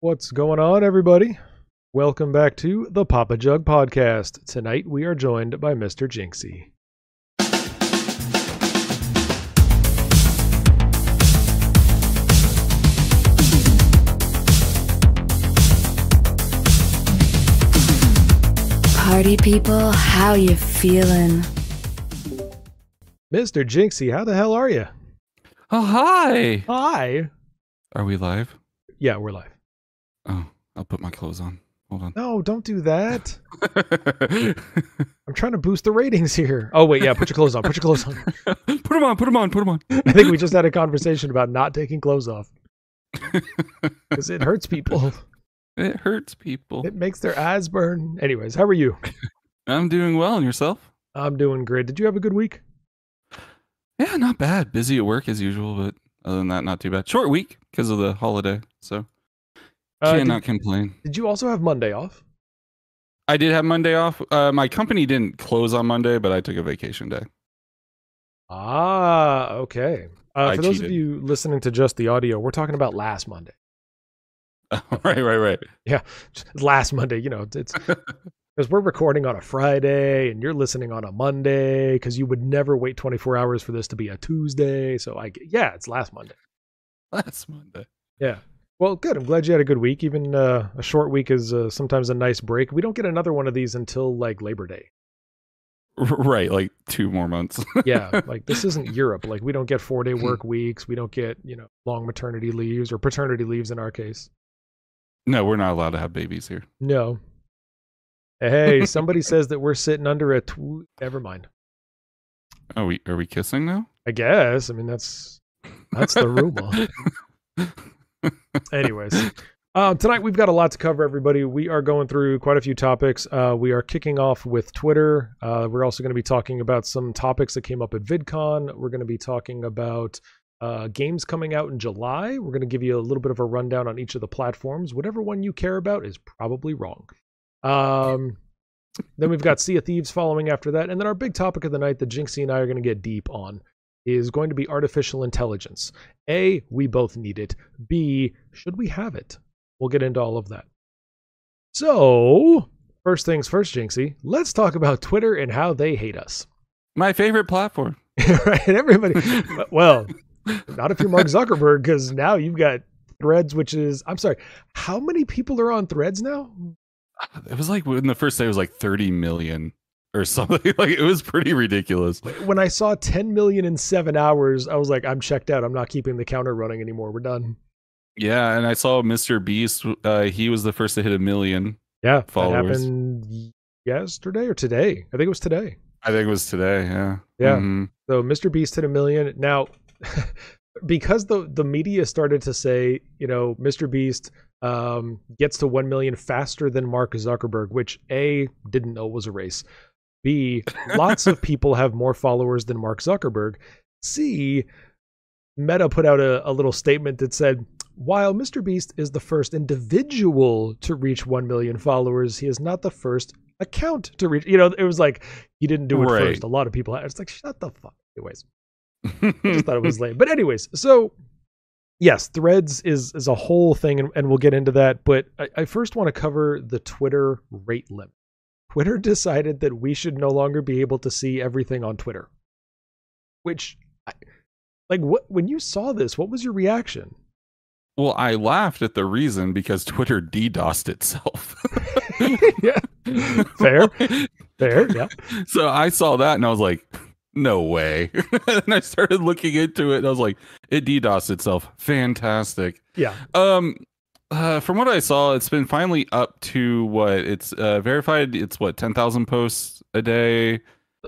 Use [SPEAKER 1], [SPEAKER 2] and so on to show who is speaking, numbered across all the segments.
[SPEAKER 1] What's going on, everybody? Welcome back to the Papa Jug Podcast. Tonight we are joined by Mr. Jinxy.
[SPEAKER 2] Party people, how you feeling?
[SPEAKER 1] Mr. Jinxy, how the hell are you?
[SPEAKER 3] Oh, hi.
[SPEAKER 1] Hi.
[SPEAKER 3] Are we live?
[SPEAKER 1] Yeah, we're live.
[SPEAKER 3] Oh, I'll put my clothes on. Hold on.
[SPEAKER 1] No, don't do that. I'm trying to boost the ratings here. Oh, wait, yeah, put your clothes on. Put your clothes on.
[SPEAKER 3] put them on, put them on, put them on.
[SPEAKER 1] I think we just had a conversation about not taking clothes off because it hurts people.
[SPEAKER 3] It hurts people.
[SPEAKER 1] It makes their eyes burn. Anyways, how are you?
[SPEAKER 3] I'm doing well. And yourself?
[SPEAKER 1] I'm doing great. Did you have a good week?
[SPEAKER 3] Yeah, not bad. Busy at work as usual, but other than that, not too bad. Short week because of the holiday. So
[SPEAKER 1] Uh,
[SPEAKER 3] cannot
[SPEAKER 1] did,
[SPEAKER 3] complain.
[SPEAKER 1] did you also have Monday off?
[SPEAKER 3] I did have Monday off. Uh, my company didn't close on Monday, but I took a vacation day.
[SPEAKER 1] Ah, okay. Uh,
[SPEAKER 3] I
[SPEAKER 1] for those of you listening to just the audio, we're talking about last Monday.
[SPEAKER 3] right, right, right.
[SPEAKER 1] Yeah, last Monday, you know, it's because we're recording on a Friday and you're listening on a Monday because you would never wait 24 hours for this to be a Tuesday. So I, yeah, it's last Monday.
[SPEAKER 3] Last Monday.
[SPEAKER 1] Yeah. Well, good. I'm glad you had a good week. Even uh, a short week is uh, sometimes a nice break. We don't get another one of these until like Labor Day.
[SPEAKER 3] Right, like two more months.
[SPEAKER 1] Yeah, like this isn't Europe. Like we don't get four day work weeks. We don't get you know long maternity leaves or paternity leaves in our case.
[SPEAKER 3] no, we're not allowed to have babies here.
[SPEAKER 1] No. Hey, somebody says that we're sitting under a. Tw- Never mind.
[SPEAKER 3] Are we are we kissing now?
[SPEAKER 1] I guess. I mean, that's that's the rumor. Anyways, um, tonight we've got a lot to cover. Everybody, we are going through quite a few topics. Uh, we are kicking off with Twitter. Uh, we're also going to be talking about some topics that came up at VidCon. We're going to be talking about uh, games coming out in July. We're going to give you a little bit of a rundown on each of the platforms. Whatever one you care about is probably wrong. Um, then we've got Sea of Thieves following after that, and then our big topic of the night that Jinxy and I are going to get deep on is going to be artificial intelligence. A, we both need it. B, should we have it? We'll get into all of that. So, first things first, Jinxy, let's talk about Twitter and how they hate us.
[SPEAKER 3] My favorite platform.
[SPEAKER 1] right? Everybody, well, not if you're Mark Zuckerberg, because now you've got Threads, which is, I'm sorry, how many people are on Threads now?
[SPEAKER 3] It was like when the first day it was like 30 million or something. Like it was pretty ridiculous.
[SPEAKER 1] When I saw 10 million in seven hours, I was like, I'm checked out. I'm not keeping the counter running anymore. We're done.
[SPEAKER 3] Yeah, and I saw Mr. Beast. Uh, he was the first to hit a million.
[SPEAKER 1] Yeah,
[SPEAKER 3] Followers.
[SPEAKER 1] that happened yesterday or today. I think it was today.
[SPEAKER 3] I think it was today. Yeah.
[SPEAKER 1] Yeah.
[SPEAKER 3] Mhm.
[SPEAKER 1] So Mr. Beast hit a million. Now, because the the media started to say, you know, Mr. Beast um, gets to one million faster than Mark Zuckerberg, which a didn't know was a race. B, lots of people have more followers than Mark Zuckerberg. C, Meta put out a, a little statement that said, while Mr. Beast is the first individual to reach 1 million followers, he is not the first account to reach. You know, it was like he didn't do it
[SPEAKER 3] Right.
[SPEAKER 1] first. A lot of people, it's like, shut the fuck. Anyways, I just thought it was lame. But anyways, so yes, Threads is is a whole thing, and, and we'll get into that. But I, I first want to cover the Twitter rate limit. Twitter decided that we should no longer be able to see everything on Twitter. Which, I, like, what when you saw this, what was your reaction?
[SPEAKER 3] well, I laughed at the reason because Twitter DDoSed itself.
[SPEAKER 1] yeah, fair, fair, yeah.
[SPEAKER 3] So I saw that and I was like, no way. and I started looking into it and I was like, it DDoSed itself. Fantastic.
[SPEAKER 1] Yeah,
[SPEAKER 3] Um, uh, from what I saw, it's been finally up to what it's uh, verified. It's what ten thousand posts a day.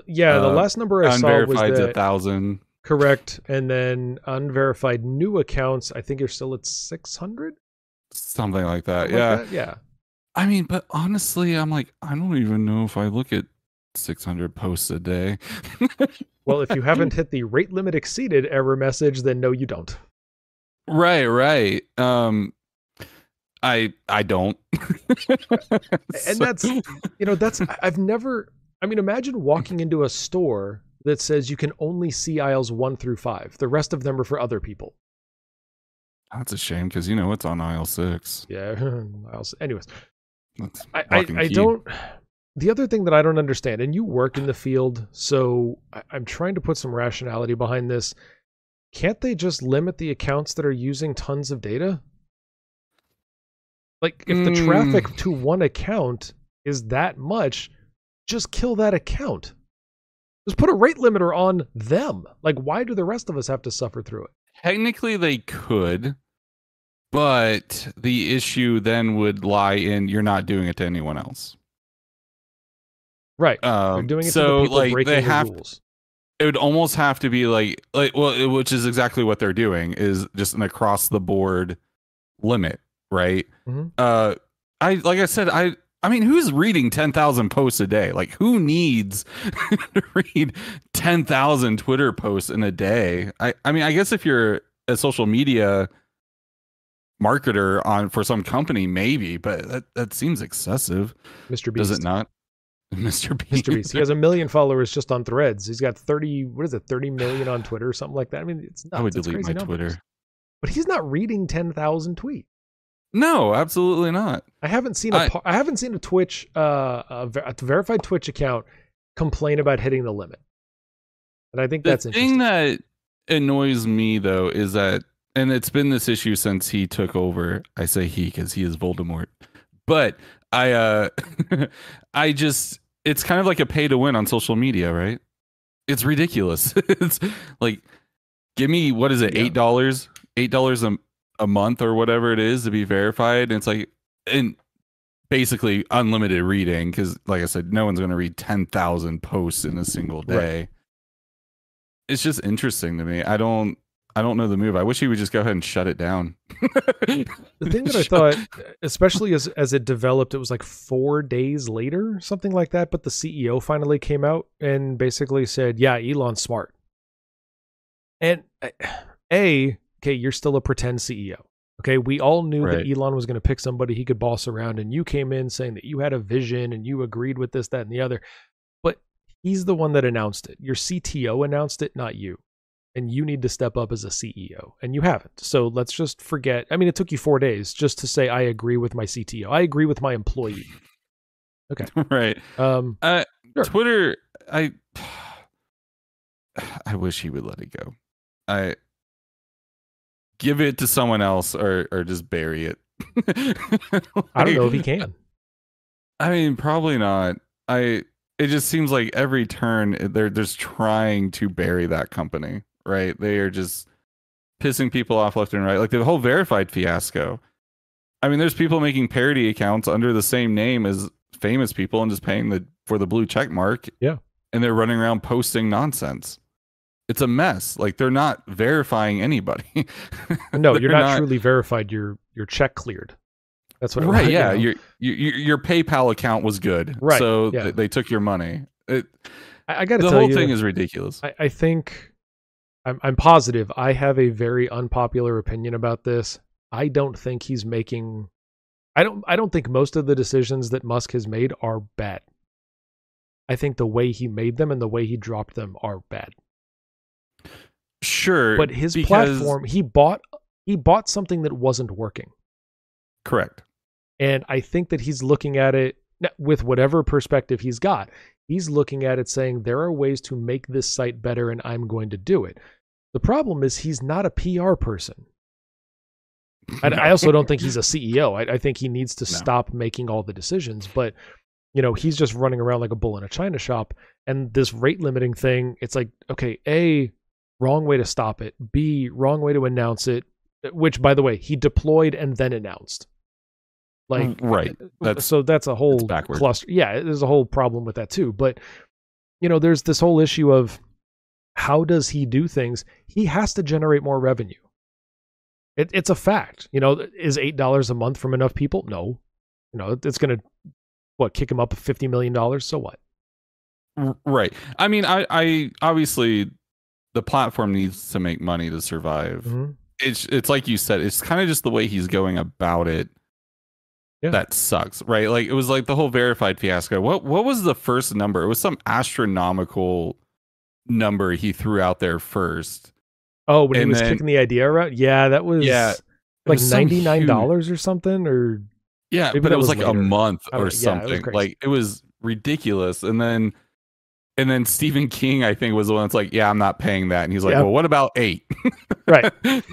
[SPEAKER 1] yeah. The
[SPEAKER 3] Uh,
[SPEAKER 1] last number I saw was
[SPEAKER 3] a thousand.
[SPEAKER 1] correct, and then unverified new accounts. I think you're still at six hundred.
[SPEAKER 3] Something like that. yeah.
[SPEAKER 1] yeah.
[SPEAKER 3] I mean, but honestly, I'm like, I don't even know if I look at 600 posts a day.
[SPEAKER 1] Well, if you haven't hit the rate limit exceeded error message, then no, you don't.
[SPEAKER 3] right, right. Um, I I don't.
[SPEAKER 1] And that's you know that's I've never. I mean, imagine walking into a store that says you can only see aisles one through five. The rest of them are for other people.
[SPEAKER 3] That's a shame because you know it's on aisle six.
[SPEAKER 1] Yeah. I'll Anyways, I, I, I don't. The other thing that I don't understand, and you work in the field, so I, I'm trying to put some rationality behind this. Can't they just limit the accounts that are using tons of data? Like, if the traffic
[SPEAKER 3] Mm.
[SPEAKER 1] to one account is that much, just kill that account. Just put a rate limiter on them. Like, why do the rest of us have to suffer through it?
[SPEAKER 3] Technically, they could, but the issue then would lie in you're not doing it to anyone else.
[SPEAKER 1] Right. They're
[SPEAKER 3] Um,
[SPEAKER 1] doing it
[SPEAKER 3] so
[SPEAKER 1] to the people
[SPEAKER 3] like
[SPEAKER 1] breaking
[SPEAKER 3] they
[SPEAKER 1] the
[SPEAKER 3] have
[SPEAKER 1] rules.
[SPEAKER 3] it would almost have to be like like well it- which is exactly what they're doing is just an across the board limit right
[SPEAKER 1] Mhm.
[SPEAKER 3] uh i like i said i i mean who's reading 10,000 posts a day like who needs to read 10,000 twitter posts in a day i i mean i guess if you're a social media marketer on for some company maybe but that that seems excessive
[SPEAKER 1] Mr. Beast.
[SPEAKER 3] does it not mr beast
[SPEAKER 1] Mr. Beast. He has a million followers just on Threads. He's got thirty. What is it? Thirty million on Twitter or something like that. I mean, it's not.
[SPEAKER 3] i would
[SPEAKER 1] It's
[SPEAKER 3] delete my
[SPEAKER 1] numbers.
[SPEAKER 3] twitter
[SPEAKER 1] But he's not reading ten thousand tweets.
[SPEAKER 3] No absolutely not
[SPEAKER 1] I haven't seen a.
[SPEAKER 3] I-
[SPEAKER 1] I, haven't seen a Twitch, uh, a, ver- a verified Twitch account complain about hitting the limit. And I think that's
[SPEAKER 3] the
[SPEAKER 1] thing
[SPEAKER 3] that annoys me though is that and it's been this issue since he took over i say he because he is voldemort but i uh i just it's kind of like a pay to win on social media right it's ridiculous it's like give me what is it
[SPEAKER 1] Yeah.
[SPEAKER 3] eight dollars eight dollars a a month or whatever it is to be verified and it's like and basically unlimited reading because like i said no one's going to read 10000 posts in a single
[SPEAKER 1] Right.
[SPEAKER 3] day it's just interesting to me i don't i don't know the move i wish he would just go ahead and shut it down
[SPEAKER 1] the thing that I thought, especially as as it developed, it was like four days later, something like that. But the CEO finally came out and basically said, "Yeah, Elon's smart." And uh, a okay, you're still a pretend CEO. Okay, we all knew
[SPEAKER 3] Right.
[SPEAKER 1] that Elon was going to pick somebody he could boss around, and you came in saying that you had a vision and you agreed with this, that, and the other. But he's the one that announced it. Your CTO announced it, not you and you need to step up as a CEO, and you haven't. So let's just forget. I mean, it took you four days just to say I agree with my CTO. I agree with my employee.
[SPEAKER 3] Okay, right
[SPEAKER 1] Um,
[SPEAKER 3] uh
[SPEAKER 1] Sure.
[SPEAKER 3] twitter i i wish he would let it go i give it to someone else or or just bury it
[SPEAKER 1] I don't know if he can.
[SPEAKER 3] I mean, probably not. I. It just seems like every turn eh, they're just trying to bury that company, right? They are just pissing people off left and right. Like the whole verified fiasco. I mean, there's people making parody accounts under the same name as famous people and just paying the for the blue check mark.
[SPEAKER 1] Yeah.
[SPEAKER 3] And they're running around posting nonsense. It's a mess. Like they're not verifying anybody.
[SPEAKER 1] No, you're not, truly verified. Your your check cleared. That's what.
[SPEAKER 3] right
[SPEAKER 1] was, you
[SPEAKER 3] yeah
[SPEAKER 1] know?
[SPEAKER 3] your, your your paypal account was good
[SPEAKER 1] Right,
[SPEAKER 3] so
[SPEAKER 1] yeah.
[SPEAKER 3] th- they took your money it,
[SPEAKER 1] I, I got to
[SPEAKER 3] the whole
[SPEAKER 1] you,
[SPEAKER 3] thing is ridiculous
[SPEAKER 1] I, I think I'm, I'm positive. I have a very unpopular opinion about this. I don't think he's making. I don't. I don't think most of the decisions that Musk has made are bad. I think the way he made them and the way he dropped them are bad.
[SPEAKER 3] Sure
[SPEAKER 1] But his platform, he bought. He bought something that wasn't working.
[SPEAKER 3] correct
[SPEAKER 1] And I think that he's looking at it with whatever perspective he's got. He's looking at it saying, there are ways to make this site better, and I'm going to do it. The problem is, he's not a PR person. I, I also don't think he's a CEO. I, I think he needs to
[SPEAKER 3] No.
[SPEAKER 1] stop making all the decisions. But, you know, he's just running around like a bull in a china shop. And this rate limiting thing, it's like, okay, A, wrong way to stop it. B, wrong way to announce it, which, by the way, he deployed and then announced. Like, mm,
[SPEAKER 3] right uh, That's-
[SPEAKER 1] so that's a whole
[SPEAKER 3] backwards.
[SPEAKER 1] cluster. Yeah, there's a whole problem with that too. But you know, there's this whole issue of how does he do things? He has to generate more revenue. It, it's a fact. You know, is eight dollars a month from enough people? No. You know, it's going to what kick him up fifty million dollars. So what?
[SPEAKER 3] Right i mean i i obviously the platform needs to make money to survive
[SPEAKER 1] Mhm.
[SPEAKER 3] it's it's like you said it's kind of just the way he's going about it
[SPEAKER 1] Yeah.
[SPEAKER 3] that sucks right like it was like the whole verified fiasco what what was the first number it was some astronomical number he threw out there first
[SPEAKER 1] Oh, when he was
[SPEAKER 3] then-
[SPEAKER 1] kicking the idea around, yeah, that was
[SPEAKER 3] Yeah.
[SPEAKER 1] like
[SPEAKER 3] was some
[SPEAKER 1] ninety nine
[SPEAKER 3] huge-
[SPEAKER 1] dollars or something, or
[SPEAKER 3] Yeah, but it was,
[SPEAKER 1] was
[SPEAKER 3] like a
[SPEAKER 1] later.
[SPEAKER 3] month
[SPEAKER 1] I don't
[SPEAKER 3] or.
[SPEAKER 1] Yeah, it
[SPEAKER 3] something. like it was ridiculous. And then and then Stephen King, I think, was the one that's like, Yeah, I'm not paying that. And he's like,
[SPEAKER 1] Yeah.
[SPEAKER 3] Well, what about eight?
[SPEAKER 1] right?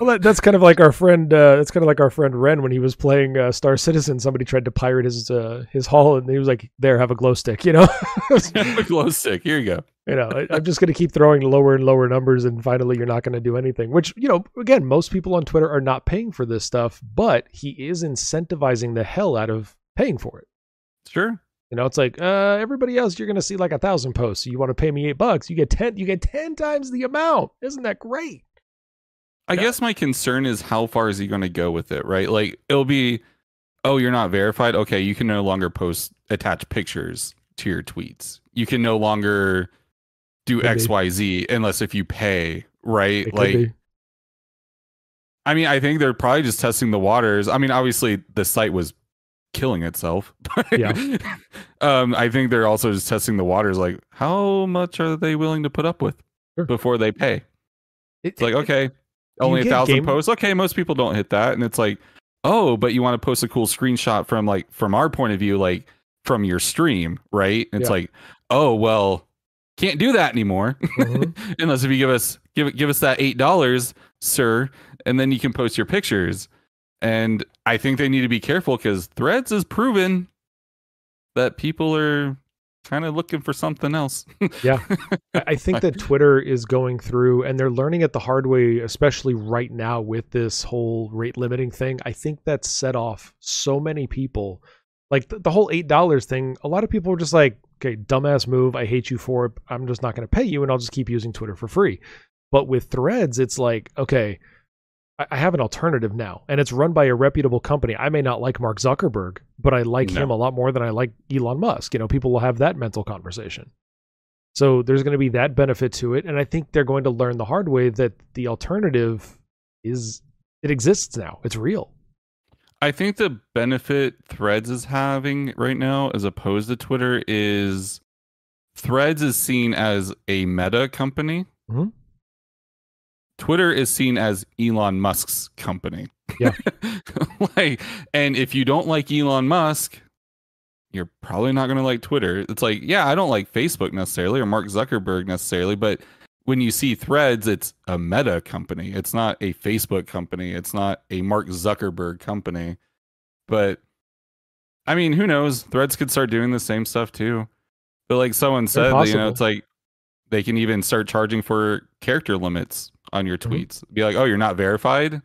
[SPEAKER 1] Well, that, that's kind of like our friend. Uh, that's kind of like our friend Ren when he was playing uh, Star Citizen. Somebody tried to pirate his uh, his haul, and he was like, "There, have a glow stick," you know.
[SPEAKER 3] a glow stick. Here you go.
[SPEAKER 1] you know, I, I'm just going to keep throwing lower and lower numbers, and finally, you're not going to do anything. Which, you know, again, most people on Twitter are not paying for this stuff, but he is incentivizing the hell out of paying for it.
[SPEAKER 3] Sure.
[SPEAKER 1] You know, it's like uh, everybody else, you're going to see like a thousand posts. You want to pay me eight bucks, you get ten. You get ten times the amount. Isn't that great?
[SPEAKER 3] I
[SPEAKER 1] Yeah.
[SPEAKER 3] guess my concern is how far is he going to go with it, right? Like it'll be, oh, you're not verified. Okay, you can no longer post attach pictures to your tweets. You can no longer do
[SPEAKER 1] Could be.
[SPEAKER 3] X, Y, Z unless if you pay, right?
[SPEAKER 1] It
[SPEAKER 3] like. I mean, I think they're probably just testing the waters. I mean, obviously the site was killing itself.
[SPEAKER 1] Yeah.
[SPEAKER 3] um, I think they're also just testing the waters. Like, how much are they willing to put up with
[SPEAKER 1] Sure.
[SPEAKER 3] before they pay?
[SPEAKER 1] It-
[SPEAKER 3] It's like, okay, only a thousand
[SPEAKER 1] game-
[SPEAKER 3] posts. Okay, most people don't hit that, and it's like, oh, but you want to post a cool screenshot from like from our point of view, like from your stream, right? It's
[SPEAKER 1] Yeah.
[SPEAKER 3] like, oh well, can't do that anymore
[SPEAKER 1] Mhm.
[SPEAKER 3] unless if you give us give give us that eight dollars, sir, and then you can post your pictures. And I think they need to be careful because Threads has proven that people are kind of looking for something else.
[SPEAKER 1] yeah. I think that Twitter is going through and they're learning it the hard way, especially right now with this whole rate limiting thing. I think that set off so many people. Like the, the whole $8 thing, a lot of people were just like, okay, dumbass move. I hate you for it. I'm just not going to pay you and I'll just keep using Twitter for free. But with threads, it's like, okay, I, have an alternative now and it's run by a reputable company. I may not like Mark Zuckerberg, but I like
[SPEAKER 3] No.
[SPEAKER 1] him a lot more than I like Elon Musk. You know, people will have that mental conversation. So there's going to be that benefit to it. And I think they're going to learn the hard way that the alternative is, it exists now. It's real.
[SPEAKER 3] I think the benefit Threads is having right now, as opposed to Twitter, is Threads is seen as a meta company.
[SPEAKER 1] Mhm.
[SPEAKER 3] Twitter is seen as Elon Musk's company.
[SPEAKER 1] Yeah.
[SPEAKER 3] like, and if you don't like Elon Musk, you're probably not going to like Twitter. It's like, yeah, I don't like Facebook necessarily or Mark Zuckerberg necessarily, but when you see Threads, it's a meta company. It's not a Facebook company. It's not a Mark Zuckerberg company. But I mean, who knows? Threads could start doing the same stuff too. But like someone said, that, you know, it's like they can even start charging for character limits on your
[SPEAKER 1] Mhm.
[SPEAKER 3] tweets. Be like, oh, you're not verified.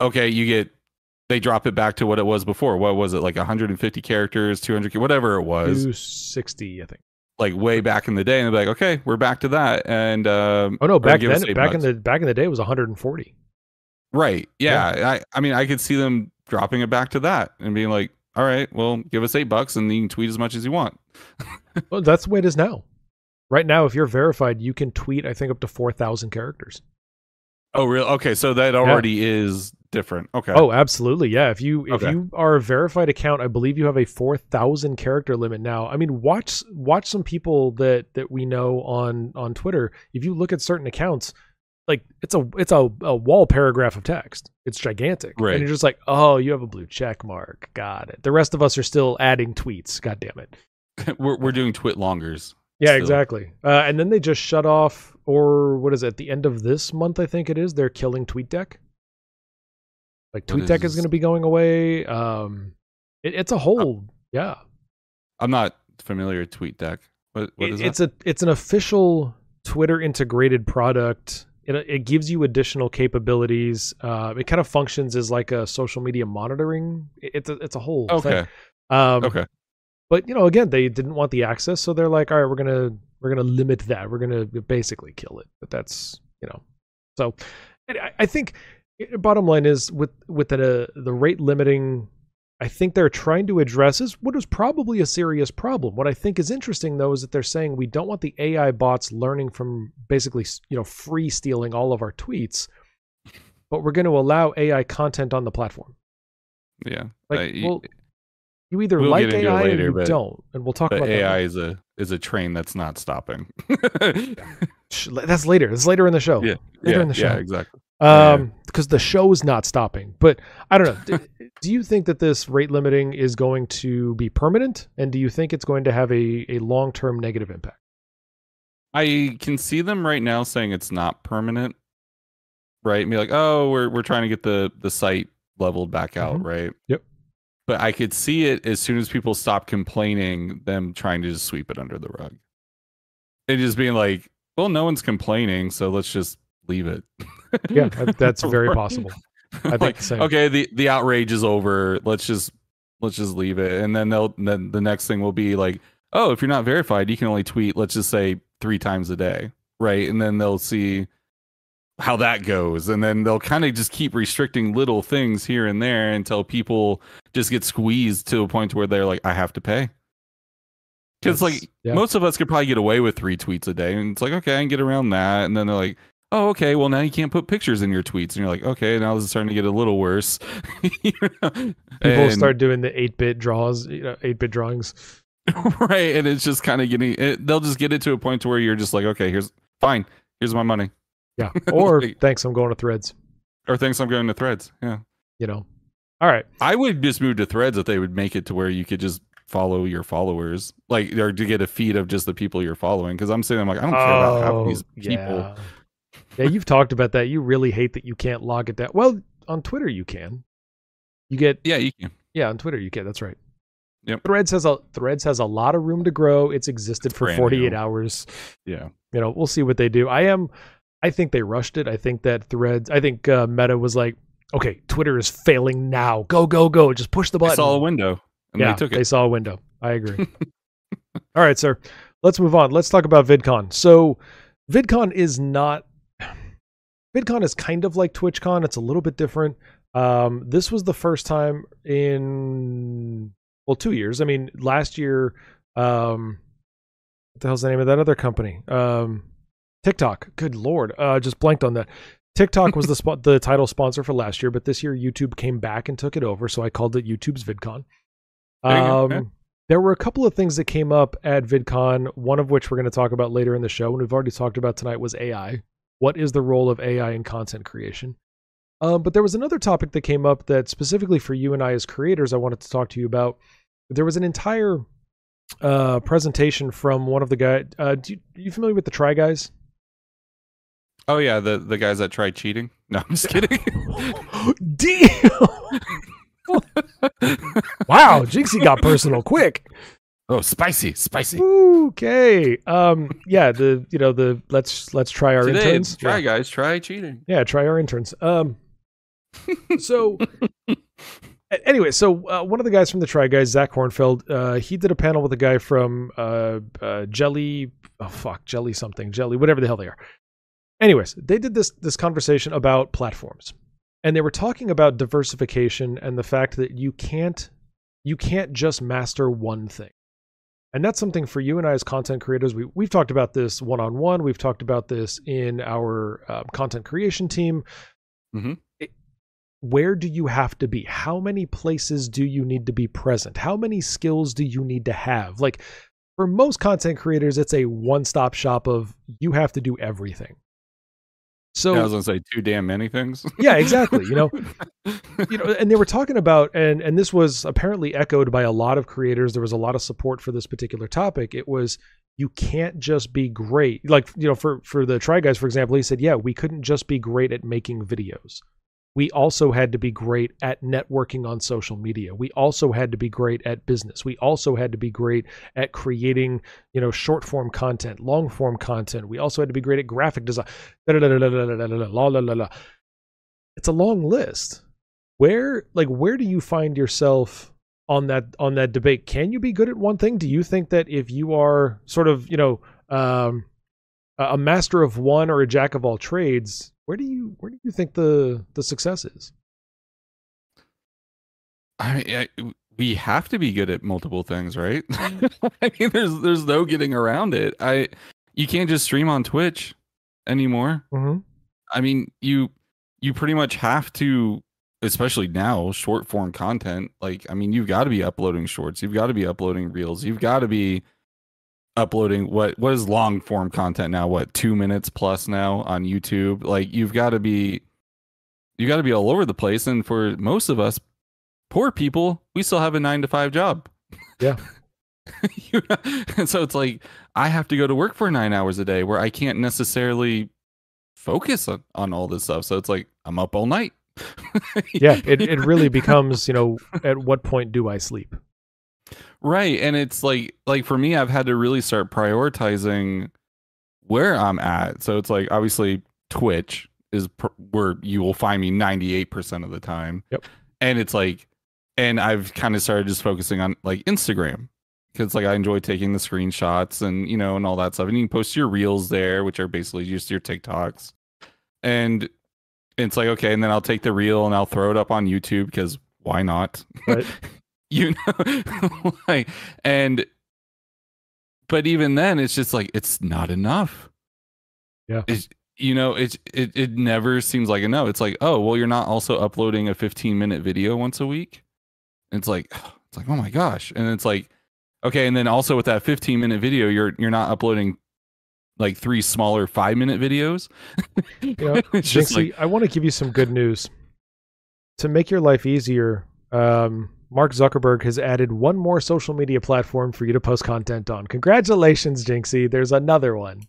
[SPEAKER 3] Okay, you get. They drop it back to what it was before. What was it like? 150 characters, 200, whatever it was,
[SPEAKER 1] 260, I think.
[SPEAKER 3] like way back in the day. And they're like, okay, we're back to that. And um,
[SPEAKER 1] Oh no, back then, back in the back in the day, it was 140.
[SPEAKER 3] Right. Yeah. I, I mean, I could see them dropping it back to that and being like, all right, well, give us eight bucks and you can tweet as much as you want.
[SPEAKER 1] Well, that's the way it is now. Right now, if you're verified, you can tweet. I think up to 4,000 characters.
[SPEAKER 3] Oh, really? Okay. So that already is different. Okay.
[SPEAKER 1] Oh, absolutely. Yeah. If you if
[SPEAKER 3] Okay.
[SPEAKER 1] you are a verified account, I believe you have a four thousand character limit now. I mean, watch watch some people that that we know on on Twitter. If you look at certain accounts, like it's a it's a, a wall paragraph of text. It's gigantic,
[SPEAKER 3] Right.
[SPEAKER 1] and you're just like, oh, you have a blue check mark. Got it. The rest of us are still adding tweets. God damn it.
[SPEAKER 3] we're, we're doing TwitLongers.
[SPEAKER 1] Yeah, exactly. Uh, and then they just shut off, or what is it? At the end of this month, I think it is. They're killing TweetDeck. Like TweetDeck is
[SPEAKER 3] is-
[SPEAKER 1] going to be going away. Um, it, it's a whole, yeah.
[SPEAKER 3] I'm not familiar with TweetDeck. What, what
[SPEAKER 1] It-
[SPEAKER 3] is
[SPEAKER 1] it's a it's an official Twitter integrated product. It it gives you additional capabilities. Uh, it kind of functions as like a social media monitoring. It- It's a, it's a whole
[SPEAKER 3] Okay.
[SPEAKER 1] thing. Um,
[SPEAKER 3] Okay.
[SPEAKER 1] But you know again they didn't want the access so they're like all right we're gonna we're gonna limit that. We're gonna basically kill it. But that's you know. So and I, I think eh, bottom line is with with the the rate limiting i think they're trying to address is what is probably a serious problem. What i think is interesting though is that they're saying we don't want the ai bots learning from basically you know free stealing all of our tweets but we're going to allow ai content on the platform.
[SPEAKER 3] Yeah.
[SPEAKER 1] like
[SPEAKER 3] Uh, y-
[SPEAKER 1] well you either
[SPEAKER 3] we'll
[SPEAKER 1] like
[SPEAKER 3] get into it
[SPEAKER 1] ai
[SPEAKER 3] later,
[SPEAKER 1] or you
[SPEAKER 3] but-
[SPEAKER 1] don't and we'll talk about that
[SPEAKER 3] AI is a is a train that's not stopping.
[SPEAKER 1] That's later. That's later in the show.
[SPEAKER 3] Yeah,
[SPEAKER 1] Later
[SPEAKER 3] yeah,
[SPEAKER 1] in the
[SPEAKER 3] yeah, exactly.
[SPEAKER 1] Um, because the show is not stopping. But I don't know. do, do you think that this rate limiting is going to be permanent, and do you think it's going to have a a long term negative impact?
[SPEAKER 3] I can see them right now saying it's not permanent, right? And be like, oh, we're we're trying to get the the site leveled back out,
[SPEAKER 1] Mhm.
[SPEAKER 3] right?
[SPEAKER 1] Yep.
[SPEAKER 3] But I could see it as soon as people stop complaining, them trying to just sweep it under the rug. And just being like, well, no one's complaining, so let's just leave it.
[SPEAKER 1] Yeah, that's very possible. I think
[SPEAKER 3] like,
[SPEAKER 1] same.
[SPEAKER 3] okay, the the outrage is over. Let's just let's just leave it. And then they'll then the next thing will be like, oh, if you're not verified, you can only tweet, let's just say three times a day. Right. And then they'll see how that goes. And then they'll kind of just keep restricting little things here and there until people just get squeezed to a point where they're like, I have to pay. Because like
[SPEAKER 1] yeah.
[SPEAKER 3] most of us could probably get away with three tweets a day. And it's like, okay, I can get around that. And then they're like, oh, okay, well now you can't put pictures in your tweets. And you're like, okay, now this is starting to get a little worse. You know?
[SPEAKER 1] People
[SPEAKER 3] And-
[SPEAKER 1] start doing the eight bit draws, you know, eight bit drawings.
[SPEAKER 3] right. And it's just kind of getting it, they'll just get it to a point to where you're just like, okay, here's fine, here's my money.
[SPEAKER 1] Yeah. Or
[SPEAKER 3] Like-
[SPEAKER 1] thanks, I'm going to Threads.
[SPEAKER 3] Or thanks, I'm going to threads. Yeah.
[SPEAKER 1] You know. All right.
[SPEAKER 3] I would just move to threads if they would make it to where you could just follow your followers, like or to get a feed of just the people you're following. Because I'm saying I'm like I don't care about half oh, these people.
[SPEAKER 1] Oh, Yeah. yeah, you've talked about that. You really hate that you can't log it down. Well, on Twitter you can. You get
[SPEAKER 3] Yeah, you can.
[SPEAKER 1] yeah, on Twitter you can. That's right.
[SPEAKER 3] Yep.
[SPEAKER 1] Threads has a Threads has a lot of room to grow. It's existed for
[SPEAKER 3] Brand
[SPEAKER 1] 48
[SPEAKER 3] new.
[SPEAKER 1] hours.
[SPEAKER 3] Yeah.
[SPEAKER 1] You know, we'll see what they do. I am I think they rushed it. I think that Threads I think uh, Meta was like, "Okay, Twitter is failing now. Go go go. Just push the button."
[SPEAKER 3] saw a window
[SPEAKER 1] yeah,
[SPEAKER 3] they took it.
[SPEAKER 1] saw a window. I agree. All right, sir. Let's move on. Let's talk about VidCon. So, VidCon is not. VidCon is kind of like TwitchCon. It's a little bit different. Um, this was the first time in well, two years. I mean, last year. Um, what the hell's the name of that other company? Um, TikTok. Good lord, uh, just blanked on that. TikTok was the spo- the title sponsor for last year, but this year YouTube came back and took it over, so I called it YouTube's VidCon.
[SPEAKER 3] There.
[SPEAKER 1] Um,
[SPEAKER 3] Okay.
[SPEAKER 1] There were a couple of things that came up at VidCon. One of which we're going to talk about later in the show, and we've already talked about tonight was AI. What is the role of AI in content creation? Um, but there was another topic that came up that specifically for you and I as creators, I wanted to talk to you about. There was an entire uh, presentation from one of the guys. Uh, do you, are you familiar with the Try Guys?
[SPEAKER 3] Oh yeah, the the guys that tried cheating. No, I'm just kidding.
[SPEAKER 1] Deal. wow, Jinxy got personal quick.
[SPEAKER 3] oh, spicy, spicy.
[SPEAKER 1] Okay. Um. Yeah. The you know the let's let's try our
[SPEAKER 3] Today,
[SPEAKER 1] interns.
[SPEAKER 3] try
[SPEAKER 1] Yeah.
[SPEAKER 3] guys, try cheating.
[SPEAKER 1] Yeah, try our interns. Um, so anyway, so uh, one of the guys from the Try Guys, Zach Kornfeld, uh, he did a panel with a guy from uh, uh, Jelly. Oh fuck, Jelly something, Jelly, whatever the hell they are. Anyways, they did this this conversation about platforms, and they were talking about diversification and the fact that you can't you can't just master one thing. And that's something for you and I as content creators. We, we've talked about this one on one. We've talked about this in our um, content creation team.
[SPEAKER 3] Mhm.
[SPEAKER 1] It- where do you have to be? How many places do you need to be present? How many skills do you need to have? Like for most content creators, it's a one stop shop of you have to do everything. So
[SPEAKER 3] I was gonna say too damn many things.
[SPEAKER 1] yeah, exactly. You know, you know, and they were talking about, and and this was apparently echoed by a lot of creators. There was a lot of support for this particular topic. It was you can't just be great. Like you know, for for the try guys, for example, he said, yeah, we couldn't just be great at making videos we also had to be great at networking on social media. We also had to be great at business. We also had to be great at creating, you know, short form content, long form content. We also had to be great at graphic design. It's a long list. Where like where do you find yourself on that on that debate? Can you be good at one thing? Do you think that if you are sort of, you know, um, a master of one or a jack of all trades, where do you where do you think the the success is
[SPEAKER 3] I mean, I, we have to be good at multiple things, right? I mean, there's there's no getting around it. I you can't just stream on Twitch anymore.
[SPEAKER 1] mm-hmm.
[SPEAKER 3] I mean, you you pretty much have to, especially now, short form content. Like, I mean, you've got to be uploading shorts. You've got to be uploading reels. You've got to be uploading what what is long form content now? What two minutes plus now on YouTube? Like, you've got to be you got to be all over the place. And for most of us, poor people, we still have a nine to five job.
[SPEAKER 1] Yeah.
[SPEAKER 3] You know? and so it's like I have to go to work for nine hours a day where I can't necessarily focus on, on all this stuff. So it's like I'm up all night.
[SPEAKER 1] Yeah, it, it really becomes, you know, at what point do I sleep?
[SPEAKER 3] Right. And it's like like for me, I've had to really start prioritizing where I'm at. So it's like obviously Twitch is pr- where you will find me 98% of the time.
[SPEAKER 1] Yep.
[SPEAKER 3] And it's like and I've kind of started just focusing on like Instagram because like I enjoy taking the screenshots and you know and all that stuff. And you can post your reels there, which are basically just your TikToks. And it's like okay, and then I'll take the reel and I'll throw it up on YouTube because why not?
[SPEAKER 1] Right.
[SPEAKER 3] you know, like and but even then, it's just like it's not enough.
[SPEAKER 1] Yeah.
[SPEAKER 3] It's you know, it's it it never seems like enough. It's like oh well, you're not also uploading a 15 minute video once a week. And it's like it's like oh my gosh, and it's like okay, and then also with that 15 minute video, you're you're not uploading like three smaller five minute videos.
[SPEAKER 1] You know, Jinxy,
[SPEAKER 3] like
[SPEAKER 1] I want to give you some good news. To make your life easier, um, Mark Zuckerberg has added one more social media platform for you to post content on. Congratulations, Jinxy. There's another one.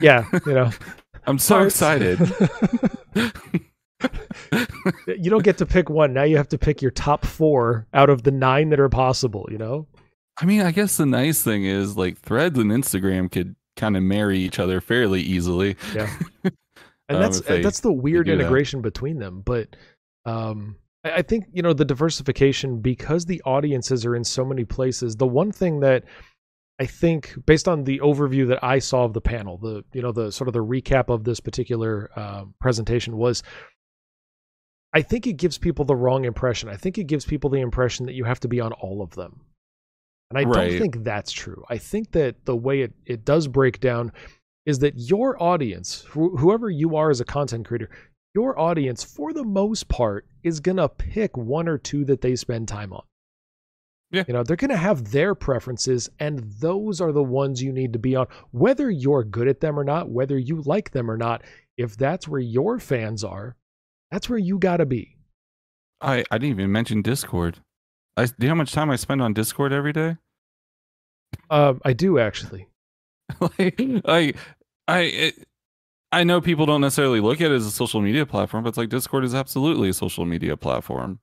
[SPEAKER 1] Yeah, you know.
[SPEAKER 3] I'm so excited.
[SPEAKER 1] you don't get to pick one. Now you have to pick your top four out of the nine that are possible, you know?
[SPEAKER 3] I mean, I guess the nice thing is like Threads and Instagram could kind of marry each other fairly easily.
[SPEAKER 1] Yeah. And
[SPEAKER 3] Um,
[SPEAKER 1] that's
[SPEAKER 3] they-
[SPEAKER 1] that's the weird
[SPEAKER 3] do that.
[SPEAKER 1] integration between them. But um I think, you know, the diversification because the audiences are in so many places, the one thing that I think based on the overview that I saw of the panel, the you know, the sort of the recap of this particular uh, presentation was I think it gives people the wrong impression. I think it gives people the impression that you have to be on all of them. And I
[SPEAKER 3] Right.
[SPEAKER 1] don't think that's true. I think that the way it, it does break down is that your audience, wh- whoever you are as a content creator, your audience, for the most part, is going to pick one or two that they spend time on.
[SPEAKER 3] Yeah.
[SPEAKER 1] You know, they're going to have their preferences, and those are the ones you need to be on, whether you're good at them or not, whether you like them or not. If that's where your fans are, that's where you got to be.
[SPEAKER 3] I I didn't even mention Discord. I do you know how much time I spend on Discord every day?
[SPEAKER 1] Um, I do actually.
[SPEAKER 3] like I I it, I know people don't necessarily look at it as a social media platform, but it's like Discord is absolutely a social media platform.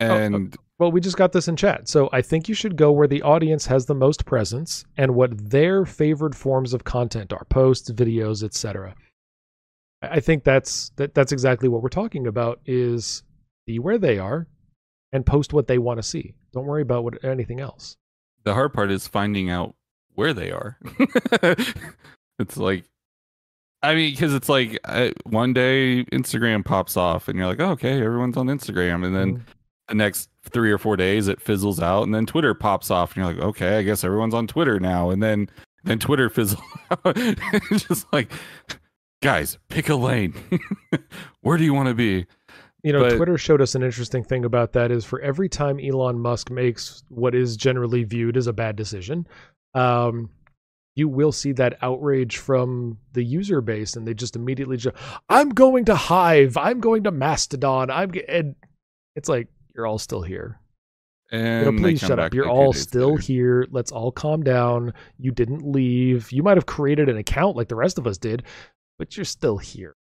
[SPEAKER 1] uh,
[SPEAKER 3] And
[SPEAKER 1] Well, we just got this in chat. So I think you should go where the audience has the most presence and what their favored forms of content are posts, videos, etc. I I think that's that, that's exactly what we're talking about is be where they are and post what they want to see. Don't worry about what anything else.
[SPEAKER 3] the hard part is finding out where they are. it's like, I mean, because it's like uh, one day Instagram pops off, and you're like, oh, okay, everyone's on Instagram, and then
[SPEAKER 1] Mhm.
[SPEAKER 3] the next three or four days it fizzles out, and then Twitter pops off, and you're like, okay, I guess everyone's on Twitter now, and then then Twitter fizzles out. it's just like, guys, pick a lane. where do you want to be?
[SPEAKER 1] You know,
[SPEAKER 3] But-
[SPEAKER 1] Twitter showed us an interesting thing about that is for every time Elon Musk makes what is generally viewed as a bad decision, um, you will see that outrage from the user base, and they just immediately just, I'm going to Hive, I'm going to Mastodon, I'm, and it's like you're all still here. You
[SPEAKER 3] And
[SPEAKER 1] know, please shut up. You're all still
[SPEAKER 3] later.
[SPEAKER 1] here. Let's all calm down. You didn't leave. You might have created an account like the rest of us did, but you're still here.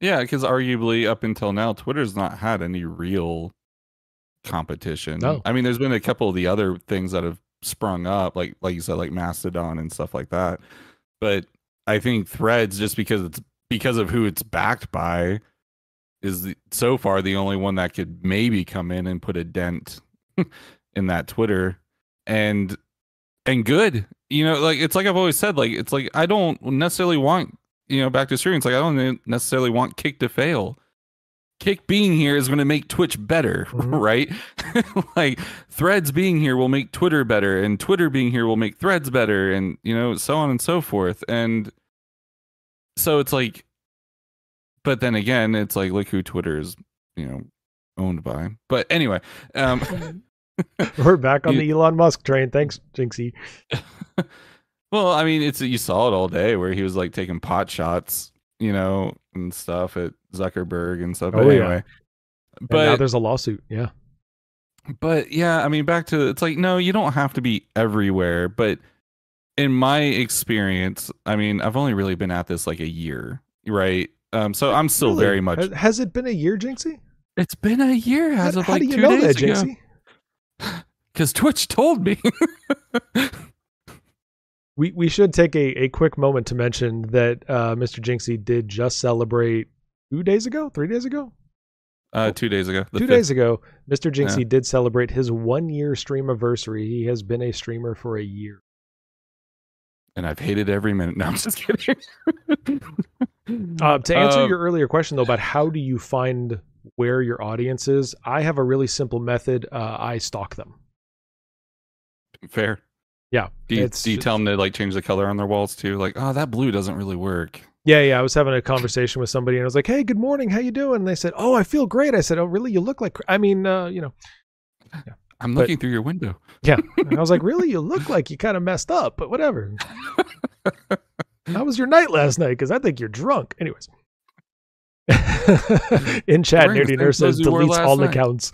[SPEAKER 3] Yeah, because arguably up until now, Twitter's not had any real competition.
[SPEAKER 1] No.
[SPEAKER 3] I mean, there's been a couple of the other things that have sprung up, like like you said, like Mastodon and stuff like that. But I think Threads, just because it's because of who it's backed by, is the, so far the only one that could maybe come in and put a dent in that Twitter, and and good. You know, like it's like I've always said, like it's like I don't necessarily want you know, back to streaming, it's like I don't necessarily want Kick to fail. Kick being here is going to make Twitch better,
[SPEAKER 1] Mhm.
[SPEAKER 3] right? like Threads being here will make Twitter better, and Twitter being here will make Threads better, and you know, so on and so forth. And so it's like, but then again, it's like, look who Twitter is, you know, owned by. But anyway, um,
[SPEAKER 1] We're back on
[SPEAKER 3] You-
[SPEAKER 1] the Elon Musk train. Thanks, Jinxy.
[SPEAKER 3] well, I mean, it's you saw it all day where he was like taking pot shots you know, and stuff at Zuckerberg and stuff.
[SPEAKER 1] Oh,
[SPEAKER 3] But
[SPEAKER 1] yeah.
[SPEAKER 3] anyway,
[SPEAKER 1] now
[SPEAKER 3] but
[SPEAKER 1] there's a lawsuit. Yeah.
[SPEAKER 3] but yeah, I mean, back to it's like no, you don't have to be everywhere. But in my experience, I mean, I've only really been at this like a year, right? Um, so I'm still
[SPEAKER 1] Really?
[SPEAKER 3] very much.
[SPEAKER 1] Has, it been a year, Jinxy?
[SPEAKER 3] It's been a year as
[SPEAKER 1] how
[SPEAKER 3] of
[SPEAKER 1] how
[SPEAKER 3] like
[SPEAKER 1] do you
[SPEAKER 3] two
[SPEAKER 1] know
[SPEAKER 3] days
[SPEAKER 1] that,
[SPEAKER 3] ago. Because Twitch told me.
[SPEAKER 1] We we should take a, a quick moment to mention that uh, Mr. Jinxy did just celebrate two days ago, three days ago,
[SPEAKER 3] uh, two days ago.
[SPEAKER 1] two
[SPEAKER 3] fifth.
[SPEAKER 1] days ago. Mr. Jinxy did celebrate his one year stream anniversary. He has been a streamer for a year.
[SPEAKER 3] and I've hated every minute. No, I'm just kidding.
[SPEAKER 1] Uh, to answer
[SPEAKER 3] Um,
[SPEAKER 1] your earlier question though about how do you find where your audience is, I have a really simple method. Uh, I stalk them.
[SPEAKER 3] Fair.
[SPEAKER 1] Yeah,
[SPEAKER 3] Do you,
[SPEAKER 1] it's
[SPEAKER 3] do you tell them to like change the color on their walls too? Like, oh, that blue doesn't really work.
[SPEAKER 1] Yeah, yeah. I was having a conversation with somebody, and I was like, "Hey, good morning. How you doing?" And they said, "Oh, I feel great." I said, "Oh, really? You look like cr-" I mean, uh, you know."
[SPEAKER 3] I'm
[SPEAKER 1] But-
[SPEAKER 3] looking through your window.
[SPEAKER 1] Yeah. And I was like, "Really? You look like you kind of messed up, but whatever." How was your night last night? Because I think you're drunk. Anyways. In chat,
[SPEAKER 3] Wearing
[SPEAKER 1] Nerdy Nurse says
[SPEAKER 3] clothes you wore
[SPEAKER 1] deletes all
[SPEAKER 3] night.
[SPEAKER 1] accounts.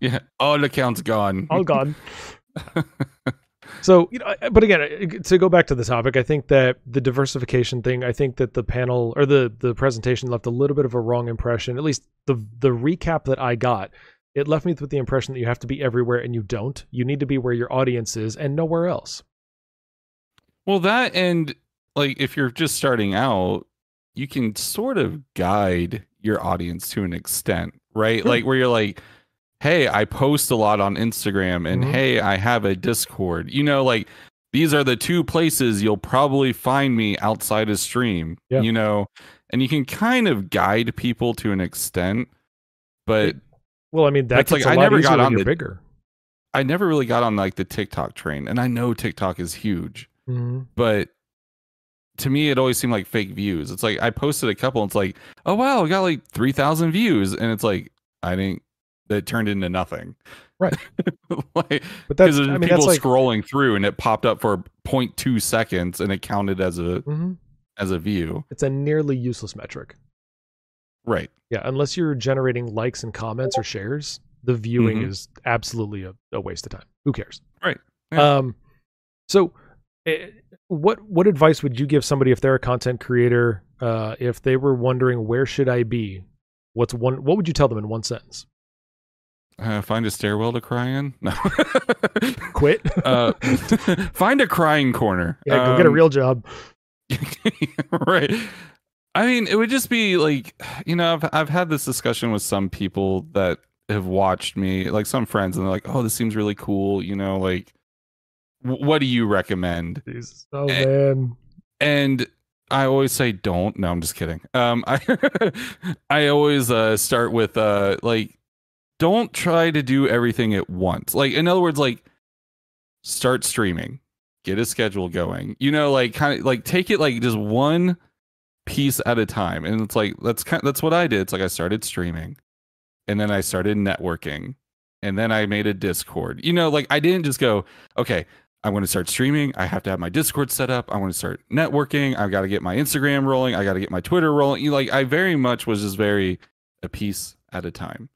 [SPEAKER 3] Yeah, all accounts gone.
[SPEAKER 1] All gone. So, you know, but again, uh, to go back to the topic, I think that the diversification thing, I think that the panel or the the presentation left a little bit of a wrong impression. At least the the recap that I got, it left me with the impression that you have to be everywhere and you don't. You need to be where your audience is and nowhere else.
[SPEAKER 3] Well, that and like if you're just starting out, you can sort of guide your audience to an extent, right?
[SPEAKER 1] Sure.
[SPEAKER 3] Like where you're like, "Hey, I post a lot on Instagram and
[SPEAKER 1] Mhm.
[SPEAKER 3] hey, I have a Discord." You know, like these are the two places you'll probably find me outside of stream,
[SPEAKER 1] Yeah.
[SPEAKER 3] you know, and you can kind of guide people to an extent, but
[SPEAKER 1] Well, I mean, that
[SPEAKER 3] That's like, I never got on the-
[SPEAKER 1] bigger.
[SPEAKER 3] I never really got on like the TikTok train, and I know TikTok is huge.
[SPEAKER 1] Mhm.
[SPEAKER 3] but to me it always seemed like fake views it's like i posted a couple and it's like oh wow i got like 3000 views and it's like i didn't that turned into nothing
[SPEAKER 1] Right.
[SPEAKER 3] like
[SPEAKER 1] But that's,
[SPEAKER 3] because
[SPEAKER 1] I mean,
[SPEAKER 3] people
[SPEAKER 1] that's like,
[SPEAKER 3] scrolling through and it popped up for 0.2 seconds and it counted as a
[SPEAKER 1] Mhm.
[SPEAKER 3] as a view
[SPEAKER 1] it's a nearly useless metric.
[SPEAKER 3] right
[SPEAKER 1] Yeah, unless you're generating likes and comments or shares, the viewing
[SPEAKER 3] Mhm.
[SPEAKER 1] is absolutely a, a waste of time. Who cares?
[SPEAKER 3] Right. Yeah.
[SPEAKER 1] Um, so, eh, what what advice would you give somebody if they're a content creator? Uh, if they were wondering where should I be? What's one? What would you tell them in one sentence?
[SPEAKER 3] Uh, find a stairwell to cry in no
[SPEAKER 1] Quit.
[SPEAKER 3] uh, find a crying corner
[SPEAKER 1] yeah, go get a
[SPEAKER 3] Um,
[SPEAKER 1] real job.
[SPEAKER 3] right. I mean, it would just be like, you know, I've I've had this discussion with some people that have watched me, like some friends, and they're like, "Oh, this seems really cool," you know, like, what do you recommend?
[SPEAKER 1] Jesus. Oh
[SPEAKER 3] eh,
[SPEAKER 1] man.
[SPEAKER 3] And I always say, "Don't." No, I'm just kidding. Um, I I always uh start with uh like, don't try to do everything at once. Like, in other words, like, start streaming, get a schedule going. You know, like kind of like take it like just one piece at a time. And it's like that's kind of, that's what I did. It's like I started streaming, and then I started networking, and then I made a Discord. You know, like I didn't just go, okay, I'm going to start streaming. I have to have my Discord set up. I want to start networking. I've got to get my Instagram rolling. I got to get my Twitter rolling. You like I very much was just very a piece at a time.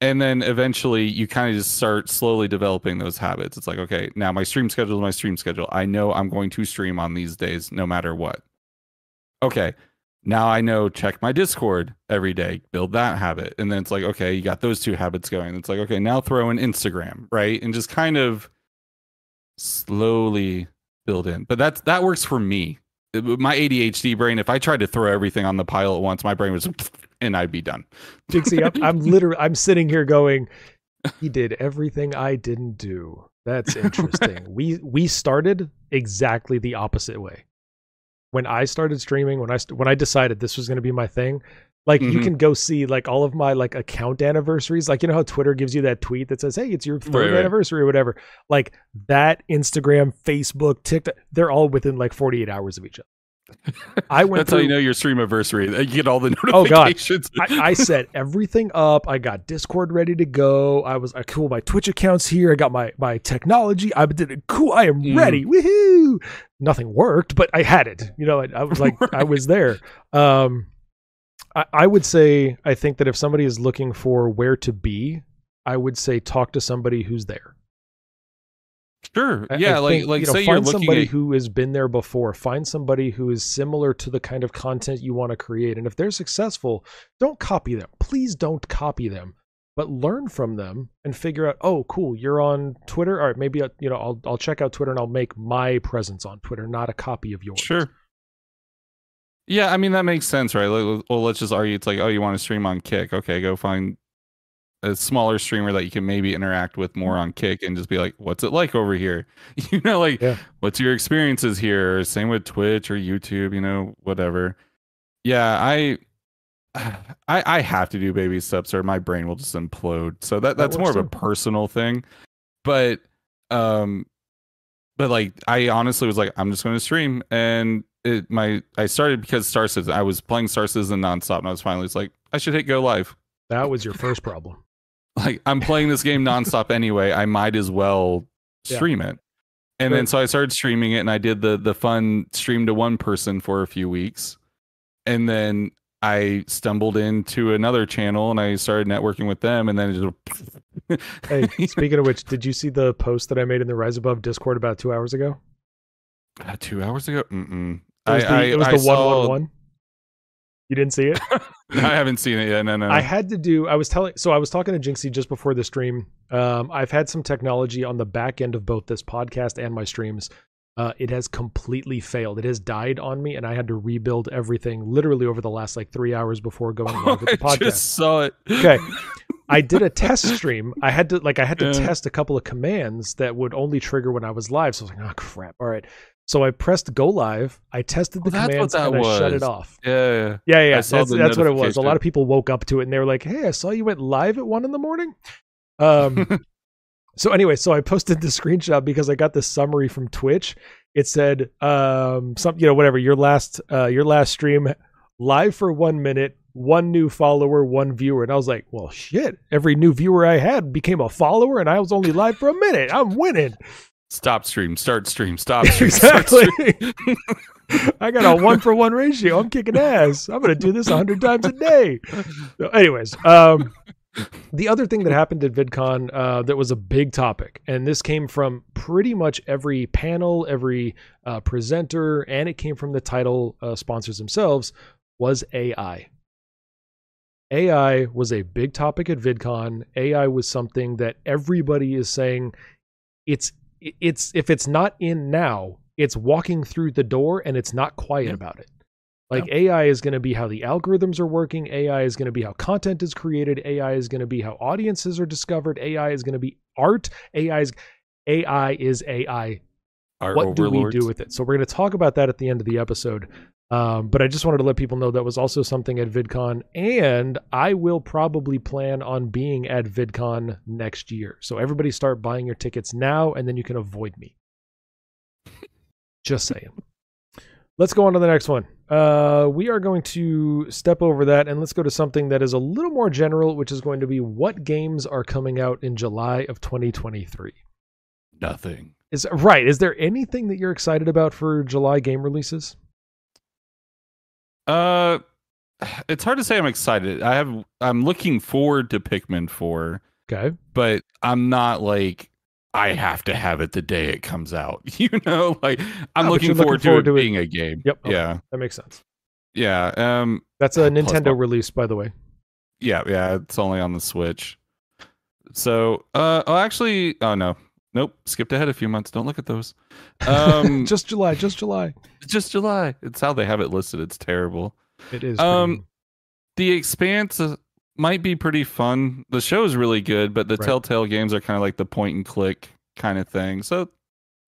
[SPEAKER 3] And then eventually you kind of just start slowly developing those habits. It's like, okay, now my stream schedule is my stream schedule. I know I'm going to stream on these days no matter what. Okay, now I know check my Discord every day, build that habit. And then it's like, okay, you got those two habits going. It's like, okay, now throw in Instagram, right? And just kind of slowly build in. But that's that works for me. My ADHD brain, if I tried to throw everything on the pile at once, my brain was and I'd be done.
[SPEAKER 1] Jinxy, I'm, I'm literally I'm sitting here going, he did everything I didn't do. That's interesting. we we started exactly the opposite way. When I started streaming, when I st- when I decided this was going to be my thing, like you
[SPEAKER 3] Mhm.
[SPEAKER 1] can go see like all of my like account anniversaries. Like you know how Twitter gives you that tweet that says, "Hey, it's your third
[SPEAKER 3] Right, right.
[SPEAKER 1] anniversary" or whatever. Like that, Instagram, Facebook, TikTok, they're all within like 48 hours of each other. I went
[SPEAKER 3] That's how you know your stream anniversary. You get all the notifications.
[SPEAKER 1] Oh, God. I, I set everything up. I got Discord ready to go. I was I cool. My Twitch accounts here. I got my my technology. I did it. Cool. I am
[SPEAKER 3] Mm.
[SPEAKER 1] ready. Woohoo! Nothing worked, but I had it. You know, I, I was like I was there. Um, I, I would say I think that if somebody is looking for where to be, I would say talk to somebody who's there.
[SPEAKER 3] sure. Yeah,
[SPEAKER 1] I
[SPEAKER 3] like
[SPEAKER 1] think,
[SPEAKER 3] like
[SPEAKER 1] you know,
[SPEAKER 3] say
[SPEAKER 1] find
[SPEAKER 3] you're looking
[SPEAKER 1] somebody
[SPEAKER 3] at
[SPEAKER 1] who has been there before. Find somebody who is similar to the kind of content you want to create, and if they're successful, don't copy them. Please don't copy them, but learn from them and figure out. Oh, cool, you're on Twitter. All right, maybe uh, you know I'll I'll check out Twitter and I'll make my presence on Twitter, not a copy of yours.
[SPEAKER 3] Sure. Yeah, I mean that makes sense, right? Like, well, let's just argue. It's like, oh, you want to stream on Kick? Okay, go find a smaller streamer that you can maybe interact with more on Kick, and just be like, what's it like over here? You know, like,
[SPEAKER 1] Yeah.
[SPEAKER 3] what's your experiences here? Same with Twitch or YouTube, you know, whatever. Yeah, I, I, I have to do baby steps, or my brain will just implode. So that
[SPEAKER 1] That
[SPEAKER 3] that's more of a personal thing, but, um, but like I honestly was like, I'm just going to stream, and it my I started because Star Citizen. I was playing Star Citizen nonstop, and I was finally just like, I should hit go live.
[SPEAKER 1] That was your first problem.
[SPEAKER 3] Like I'm playing this game nonstop anyway. I might as well
[SPEAKER 1] Yeah.
[SPEAKER 3] stream it. And then so I started streaming it, and I did the the fun stream to one person for a few weeks, and then I stumbled into another channel, and I started networking with them, and then it just
[SPEAKER 1] Hey, speaking of which, did you see the post that I made in the Rise Above Discord about two hours ago?
[SPEAKER 3] Uh, two hours ago. Mm-mm.
[SPEAKER 1] It was
[SPEAKER 3] I,
[SPEAKER 1] the,
[SPEAKER 3] I,
[SPEAKER 1] it was
[SPEAKER 3] I
[SPEAKER 1] the
[SPEAKER 3] saw-
[SPEAKER 1] one one one. You didn't see it?
[SPEAKER 3] I haven't seen it yet. No, no.
[SPEAKER 1] I had to do. I was telling. So I was talking to Jinxy just before the stream. Um, I've had some technology on the back end of both this podcast and my streams. Uh, it has completely failed. It has died on me, and I had to rebuild everything literally over the last like three hours before going live with the
[SPEAKER 3] I
[SPEAKER 1] podcast.
[SPEAKER 3] just saw it.
[SPEAKER 1] Okay. I did a test stream. I had to like I had to
[SPEAKER 3] Yeah.
[SPEAKER 1] test a couple of commands that would only trigger when I was live. So I was like, oh crap. All right. So I pressed go live. I tested the
[SPEAKER 3] Oh,
[SPEAKER 1] commands and I shut it off.
[SPEAKER 3] Yeah, yeah.
[SPEAKER 1] Yeah, yeah, that's, that's what it was. A lot of people woke up to it and they were like, "Hey, I saw you went live at one in the morning." Um, so anyway, so I posted the screenshot because I got this summary from Twitch. It said, um, some you know whatever your last uh, your last stream live for one minute, one new follower, one viewer, and I was like, well, shit. Every new viewer I had became a follower, and I was only live for a minute. I'm winning.
[SPEAKER 3] Stop stream, start stream, stop stream. start
[SPEAKER 1] exactly.
[SPEAKER 3] stream.
[SPEAKER 1] I got a one for one ratio. I'm kicking ass. I'm gonna do this a hundred times a day. So anyways, um, the other thing that happened at VidCon uh, that was a big topic, and this came from pretty much every panel, every uh, presenter, and it came from the title uh, sponsors themselves, was AI. AI was a big topic at VidCon. AI was something that everybody is saying it's it's if it's not in now, it's walking through the door and it's not quiet
[SPEAKER 3] Yeah.
[SPEAKER 1] about it. Like AI is going to be how the algorithms are working. AI is going to be how content is created. AI is going to be how audiences are discovered. AI is going to be art. AI is AI is AI.
[SPEAKER 3] Our
[SPEAKER 1] what do we do with it? So we're going to talk about that at the end of the episode. Um, but I just wanted to let people know that was also something at VidCon, and I will probably plan on being at VidCon next year. So everybody start buying your tickets now, and then you can avoid me. Just saying. Let's go on to the next one. Uh, we are going to step over that and let's go to something that is a little more general, which is going to be what games are coming out in July of 2023.
[SPEAKER 3] Nothing.
[SPEAKER 1] Is right? Is there anything that you're excited about for July game releases?
[SPEAKER 3] Uh, it's hard to say. I'm excited. I have. I'm looking forward to Pikmin Four,
[SPEAKER 1] Okay.
[SPEAKER 3] but I'm not like I have to have it the day it comes out. You know, like I'm
[SPEAKER 1] No,
[SPEAKER 3] looking, forward,
[SPEAKER 1] looking forward
[SPEAKER 3] to
[SPEAKER 1] to
[SPEAKER 3] it
[SPEAKER 1] it.
[SPEAKER 3] being a game.
[SPEAKER 1] Yep. Okay.
[SPEAKER 3] Yeah.
[SPEAKER 1] That makes sense.
[SPEAKER 3] Yeah. Um.
[SPEAKER 1] That's a Nintendo
[SPEAKER 3] one.
[SPEAKER 1] release, by the way.
[SPEAKER 3] Yeah. Yeah. It's only on the Switch. So. Uh. Oh, actually. Oh no. Nope. Skipped ahead a few months. Don't look at those. Um. just,
[SPEAKER 1] July, just July.
[SPEAKER 3] just July. It's how they have it listed. It's terrible.
[SPEAKER 1] It is.
[SPEAKER 3] Um, the expanse uh, might be pretty fun the show is really good but the
[SPEAKER 1] Right.
[SPEAKER 3] telltale games are kind of like the point and click kind of thing so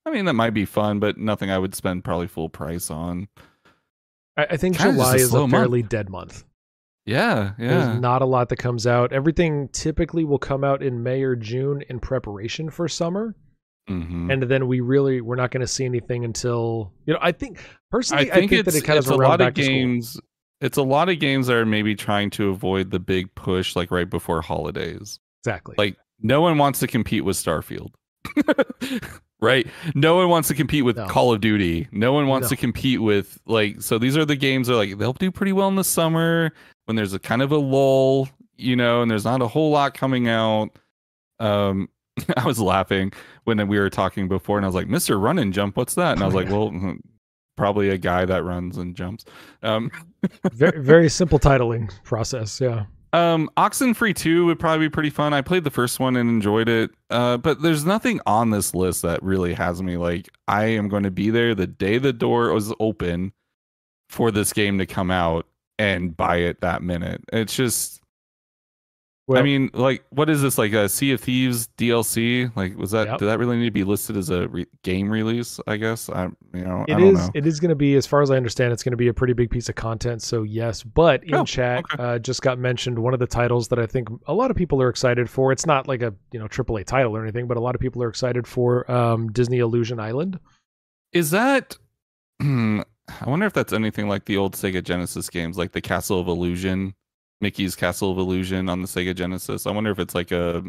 [SPEAKER 3] i mean that might be fun but nothing i would spend probably full price on
[SPEAKER 1] I, I think
[SPEAKER 3] kinda
[SPEAKER 1] July is a
[SPEAKER 3] month.
[SPEAKER 1] fairly dead month.
[SPEAKER 3] Yeah yeah
[SPEAKER 1] There's not a lot that comes out. Everything typically will come out in May or June in preparation for summer.
[SPEAKER 3] Mhm.
[SPEAKER 1] and then we really we're not going to see anything until you know. I think personally,
[SPEAKER 3] I think,
[SPEAKER 1] that
[SPEAKER 3] it's,
[SPEAKER 1] it kind of
[SPEAKER 3] a lot of games. It's a lot of games that are maybe trying to avoid the big push, like right before holidays.
[SPEAKER 1] Exactly.
[SPEAKER 3] Like no one wants to compete with Starfield, right? No one wants to compete with
[SPEAKER 1] No.
[SPEAKER 3] Call of Duty. No one wants
[SPEAKER 1] No.
[SPEAKER 3] to compete with like. So these are the games that are like they'll do pretty well in the summer when there's a kind of a lull, you know, and there's not a whole lot coming out. Um, I was laughing when we were talking before, and I was like, "Mr. Run and Jump, what's that?" And I was
[SPEAKER 1] Oh,
[SPEAKER 3] like, "Well." mm, Probably a guy that runs and jumps. Um,
[SPEAKER 1] very very simple titling process. Yeah.
[SPEAKER 3] Um, Oxenfree 2 would probably be pretty fun. I played the first one and enjoyed it. Uh, but there's nothing on this list that really has me like I am going to be there the day the door was open for this game to come out and buy it that minute. It's just
[SPEAKER 1] Well,
[SPEAKER 3] I mean, like what is this like a Sea of Thieves DLC? Like was that
[SPEAKER 1] Yep.
[SPEAKER 3] did that really need to be listed as a re- game release, I guess? I you know,
[SPEAKER 1] It
[SPEAKER 3] I don't
[SPEAKER 1] is.
[SPEAKER 3] know.
[SPEAKER 1] It is going to be, as far as I understand, it's going to be a pretty big piece of content. So yes, but in
[SPEAKER 3] Oh,
[SPEAKER 1] chat,
[SPEAKER 3] okay.
[SPEAKER 1] uh, just got mentioned one of the titles that I think a lot of people are excited for. It's not like a you know AAA title or anything, but a lot of people are excited for um, Disney Illusion Island.
[SPEAKER 3] Is that? I wonder if that's anything like the old Sega Genesis games, like the Castle of Illusion, Mickey's Castle of Illusion on the Sega Genesis. I wonder if it's like a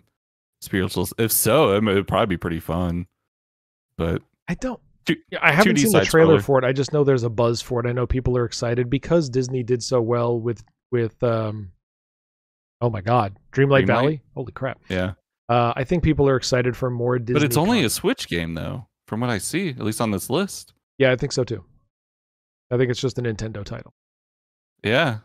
[SPEAKER 3] spiritual. If so, it would probably be pretty fun. But
[SPEAKER 1] I don't.
[SPEAKER 3] Two-
[SPEAKER 1] I haven't seen the trailer
[SPEAKER 3] scroller.
[SPEAKER 1] for it. I just know there's a buzz for it. I know people are excited because Disney did so well with with um. Oh my God, Dreamlight,
[SPEAKER 3] Dreamlight?
[SPEAKER 1] Valley! Holy crap!
[SPEAKER 3] yeah,
[SPEAKER 1] Uh, I think people are excited for more Disney.
[SPEAKER 3] but it's only
[SPEAKER 1] content.
[SPEAKER 3] a Switch game though, from what I see, at least on this list.
[SPEAKER 1] Yeah, I think so too. I think it's just a Nintendo title.
[SPEAKER 3] Yeah,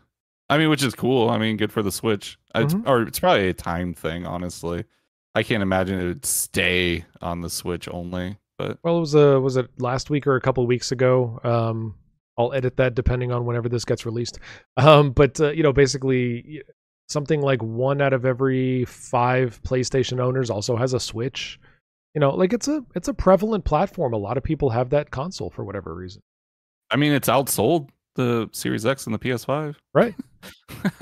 [SPEAKER 3] I mean, which is cool. I mean, good for the Switch. It's,
[SPEAKER 1] Mhm.
[SPEAKER 3] or it's probably a time thing, honestly. I can't imagine it would stay on the Switch only. But
[SPEAKER 1] Well, it was a was it last week or a couple weeks ago? Um, I'll edit that depending on whenever this gets released. Um, but uh, you know, basically, something like one out of every five PlayStation owners also has a Switch. You know, like it's a it's a prevalent platform. A lot of people have that console for whatever reason.
[SPEAKER 3] I mean, it's outsold the Series X and the PS5.
[SPEAKER 1] Right.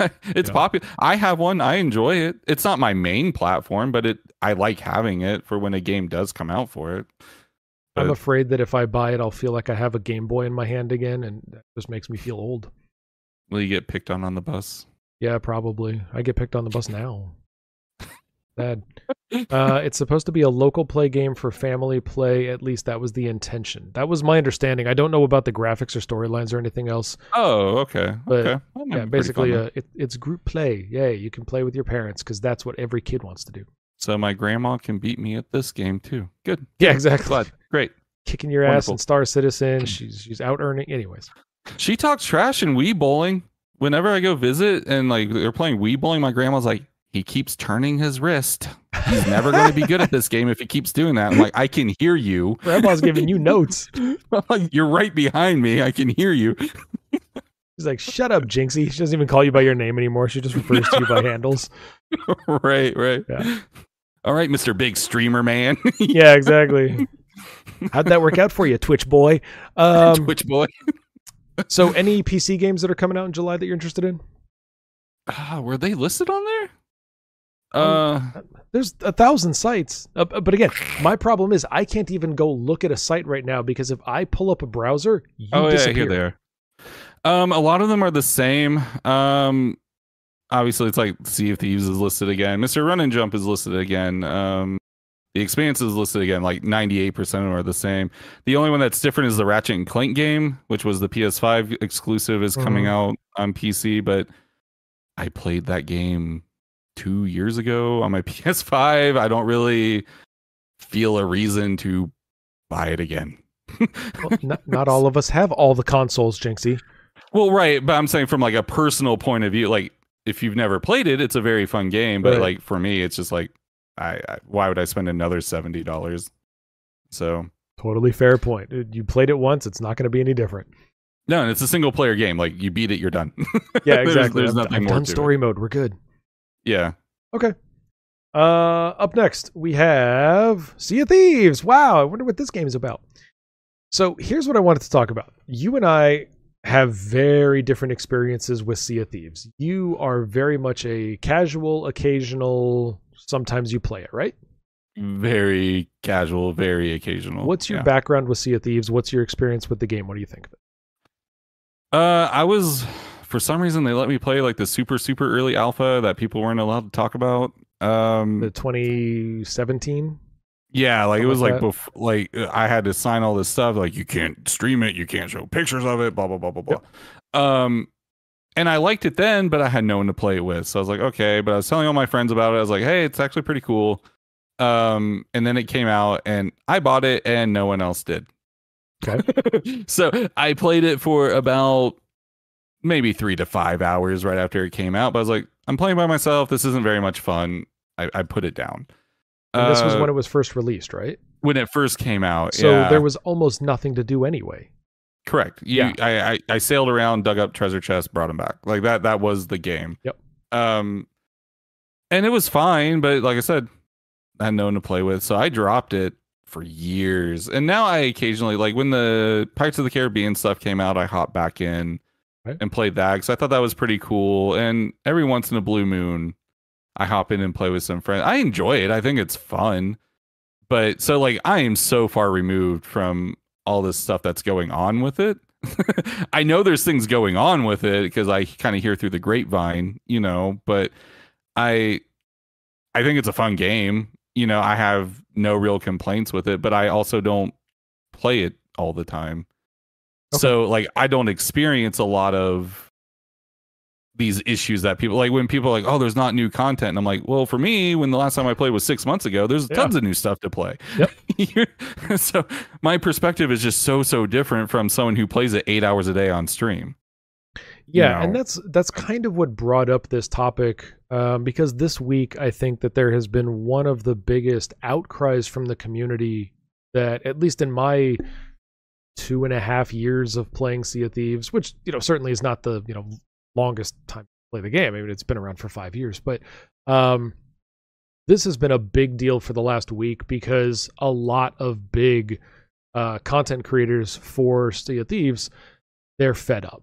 [SPEAKER 3] it's
[SPEAKER 1] Yeah.
[SPEAKER 3] popular. I have one. I enjoy it. It's not my main platform, but it I like having it for when a game does come out for it.
[SPEAKER 1] I'm afraid that if I buy it, I'll feel like I have a Game Boy in my hand again, and that just makes me feel old.
[SPEAKER 3] Will you get picked on on the bus?
[SPEAKER 1] Yeah, probably. I get picked on the bus now. Bad. Uh, it's supposed to be a local play game for family play. At least that was the intention. That was my understanding. I don't know about the graphics or storylines or anything else.
[SPEAKER 3] Oh, okay.
[SPEAKER 1] But,
[SPEAKER 3] okay.
[SPEAKER 1] Yeah, basically,
[SPEAKER 3] fun
[SPEAKER 1] uh, it, it's group play. Yay, you can play with your parents because that's what every kid wants to do.
[SPEAKER 3] so my grandma can beat me at this game too. Good.
[SPEAKER 1] Yeah, exactly.
[SPEAKER 3] Glad. Great.
[SPEAKER 1] Kicking your ass in Star Citizen. She's she's out earning. Anyways,
[SPEAKER 3] She talks trash in Wii bowling. Whenever I go visit and like they're playing Wii bowling, my grandma's like, he keeps turning his wrist. He's never going to be good at this game if he keeps doing that. I'm like, I can hear you.
[SPEAKER 1] Grandpa's giving you notes.
[SPEAKER 3] You're right behind me. I can hear you.
[SPEAKER 1] She's like, "Shut up, Jinxy." She doesn't even call you by your name anymore. She just refers to you by handles.
[SPEAKER 3] right, right.
[SPEAKER 1] Yeah.
[SPEAKER 3] All right, Mr. Big Streamer Man.
[SPEAKER 1] Yeah, exactly. How'd that work out for you, Twitch boy? Um,
[SPEAKER 3] Twitch boy.
[SPEAKER 1] so, any PC games that are coming out in July that you're interested in?
[SPEAKER 3] Ah, were they listed on there?
[SPEAKER 1] Um,
[SPEAKER 3] Uh,
[SPEAKER 1] There's a thousand sites, uh, but again, my problem is I can't even go look at a site right now because if I pull up a browser, you
[SPEAKER 3] oh yeah, here they are. Um, a lot of them are the same. Um, obviously it's like Sea of Thieves is listed again. Mr. Run and Jump is listed again. Um, the Expanse is listed again. Like 98% of them are the same. The only one that's different is the Ratchet and Clank game, which was the PS5 exclusive, is coming
[SPEAKER 1] Mhm.
[SPEAKER 3] out on PC. But I played that game two years ago on my PS5. I don't really feel a reason to buy it again.
[SPEAKER 1] Well, not, not all of us have all the consoles, Jinxy.
[SPEAKER 3] Well, right, but I'm saying from like a personal point of view, like if you've never played it, it's a very fun game. But
[SPEAKER 1] Right.
[SPEAKER 3] like for me, it's just like, I, I why would I spend another seventy dollars? So
[SPEAKER 1] Totally fair point. Uh, You played it once; it's not going to be any different.
[SPEAKER 3] no, and it's a single player game. Like you beat it, you're done.
[SPEAKER 1] Yeah,
[SPEAKER 3] There's-
[SPEAKER 1] exactly.
[SPEAKER 3] There's,
[SPEAKER 1] I've,
[SPEAKER 3] nothing
[SPEAKER 1] I've
[SPEAKER 3] more
[SPEAKER 1] done
[SPEAKER 3] to
[SPEAKER 1] story
[SPEAKER 3] it.
[SPEAKER 1] mode. We're good.
[SPEAKER 3] Yeah.
[SPEAKER 1] Okay. Uh, up next we have Sea of Thieves. Wow, I wonder what this game is about. So here's what I wanted to talk about. You and I have very different experiences with Sea of Thieves. You are very much a casual, occasional. Sometimes you play it, right?
[SPEAKER 3] very casual, very occasional.
[SPEAKER 1] What's your
[SPEAKER 3] Yeah.
[SPEAKER 1] background with Sea of Thieves? What's your experience with the game? What do you think of it?
[SPEAKER 3] Uh, I was for some reason they let me play like the super super early alpha that people weren't allowed to talk about. Um,
[SPEAKER 1] The 2017.
[SPEAKER 3] yeah, like it was
[SPEAKER 1] like
[SPEAKER 3] like bef- like I had to sign all this stuff. Like you can't stream it, you can't show pictures of it, blah blah blah blah blah. Um, and I liked it then, but I had no one to play it with, so I was like, okay. But I was telling all my friends about it. I was like, hey, it's actually pretty cool. Um, and then it came out, and I bought it, and no one else did.
[SPEAKER 1] Okay.
[SPEAKER 3] so I played it for about maybe three to five hours right after it came out. But I was like, I'm playing by myself. This isn't very much fun. I, I put it down.
[SPEAKER 1] And this was
[SPEAKER 3] Uh,
[SPEAKER 1] when it was first released, right?
[SPEAKER 3] when it first came out.
[SPEAKER 1] So
[SPEAKER 3] yeah,
[SPEAKER 1] there was almost nothing to do anyway.
[SPEAKER 3] correct. You,
[SPEAKER 1] Yeah.
[SPEAKER 3] I, I I sailed around, dug up treasure chests, brought them back. Like that. That was the game.
[SPEAKER 1] Yep.
[SPEAKER 3] Um, and it was fine, but like I said, I had no one to play with, so I dropped it for years. And now I occasionally like when the Pirates of the Caribbean stuff came out, I hop back in
[SPEAKER 1] Right.
[SPEAKER 3] and play that because I thought that was pretty cool. And every once in a blue moon, I hop in and play with some friends. I enjoy it. I think it's fun. But so like I am so far removed from all this stuff that's going on with it. I know there's things going on with it because I kind of hear through the grapevine, you know, but I I think it's a fun game. You know, I have no real complaints with it, but I also don't play it all the time.
[SPEAKER 1] Okay.
[SPEAKER 3] So like I don't experience a lot of these issues that people like when people are like, oh, there's not new content. And I'm like, well, for me, when the last time I played was six months ago, there's
[SPEAKER 1] Yeah.
[SPEAKER 3] tons of new stuff to play.
[SPEAKER 1] Yep.
[SPEAKER 3] So my perspective is just so so different from someone who plays it eight hours a day on stream.
[SPEAKER 1] Yeah,
[SPEAKER 3] know.
[SPEAKER 1] and that's that's kind of what brought up this topic um, because this week I think that there has been one of the biggest outcries from the community that at least in my two and a half years of playing Sea of Thieves, which you know certainly is not the you know longest time to play the game. I mean, it's been around for five years, but um, this has been a big deal for the last week because a lot of big uh, content creators for Sea of Thieves they're fed up.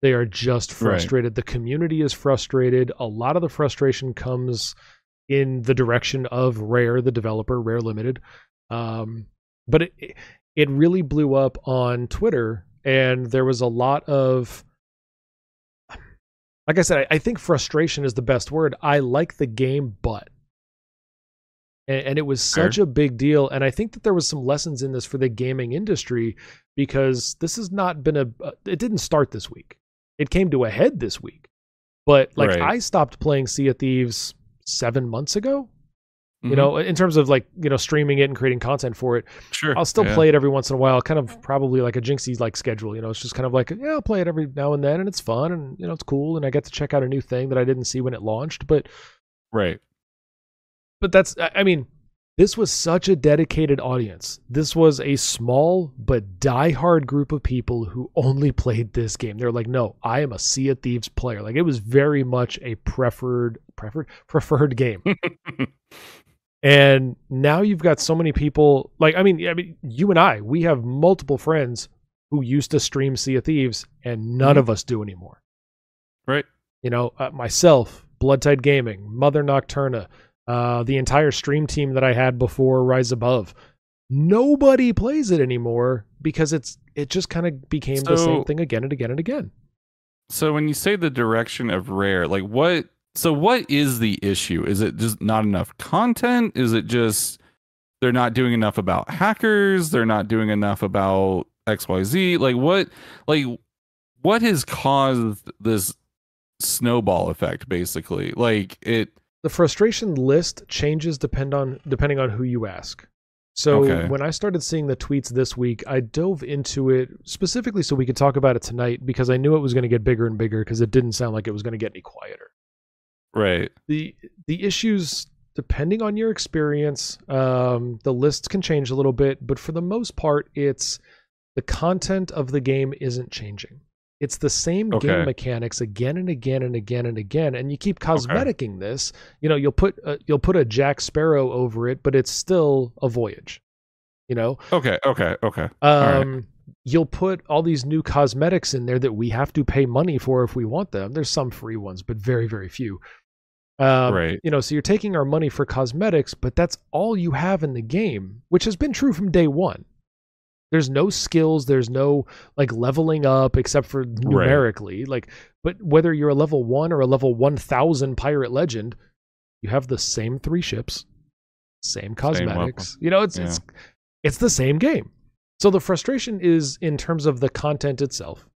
[SPEAKER 1] They are just
[SPEAKER 3] Right.
[SPEAKER 1] frustrated. The community is frustrated. A lot of the frustration comes in the direction of Rare, the developer, Rare Limited. Um, but it it really blew up on Twitter, and there was a lot of like I said, I, I think frustration is the best word. I like the game, but and, and it was such
[SPEAKER 3] Fair.
[SPEAKER 1] a big deal. And I think that there was some lessons in this for the gaming industry because this has not been a. uh, It didn't start this week. It came to a head this week. But like
[SPEAKER 3] Right.
[SPEAKER 1] I stopped playing Sea of Thieves seven months ago.
[SPEAKER 3] Mhm.
[SPEAKER 1] You know, in terms of like you know streaming it and creating content for it.
[SPEAKER 3] sure.
[SPEAKER 1] I'll still
[SPEAKER 3] yeah.
[SPEAKER 1] play it every once in a while, kind of probably like a Jinxy like schedule. You know, it's just kind of like yeah, I'll play it every now and then, and it's fun, and you know, it's cool, and I get to check out a new thing that I didn't see when it launched. But
[SPEAKER 3] Right.
[SPEAKER 1] but that's I I mean, this was such a dedicated audience. This was a small but diehard group of people who only played this game. They're like, no, I am a Sea of Thieves player. Like it was very much a preferred preferred preferred game. And now you've got so many people like I mean, I mean, you and I, we have multiple friends who used to stream Sea of Thieves, and none
[SPEAKER 3] Mhm.
[SPEAKER 1] of us do anymore.
[SPEAKER 3] Right.
[SPEAKER 1] You know, uh, myself, Bloodtide Gaming, Mother Nocturna, uh, the entire stream team that I had before Rise Above. Nobody plays it anymore because it's it just kind of became the same thing again and again and again.
[SPEAKER 3] So when you say the direction of rare, like what so what is the issue? Is it just not enough content? Is it just they're not doing enough about hackers? They're not doing enough about XYZ? Like what like what has caused this snowball effect basically? Like it
[SPEAKER 1] the frustration list changes depend on depending on who you ask. So
[SPEAKER 3] Okay.
[SPEAKER 1] when I started seeing the tweets this week, I dove into it specifically so we could talk about it tonight because I knew it was going to get bigger and bigger because it didn't sound like it was going to get any quieter.
[SPEAKER 3] Right.
[SPEAKER 1] The the issues depending on your experience, um, the lists can change a little bit, but for the most part, it's the content of the game isn't changing. It's the same
[SPEAKER 3] Okay.
[SPEAKER 1] game mechanics again and again and again and again, and you keep cosmeticing this. You know, you'll put a, you'll put a Jack Sparrow over it, but it's still a voyage. You know,
[SPEAKER 3] Okay, okay, okay.
[SPEAKER 1] um. You'll put all these new cosmetics in there that we have to pay money for if we want them. There's some free ones, but very very few. Um,
[SPEAKER 3] Right.
[SPEAKER 1] You know, so you're taking our money for cosmetics, but that's all you have in the game, which has been true from day one. There's no skills, there's no like leveling up except for numerically. Like, but whether you're a level one or a level 1000 pirate legend, you have the same three ships, same cosmetics. you know, it's it's it's the same game. So the frustration is in terms of the content itself.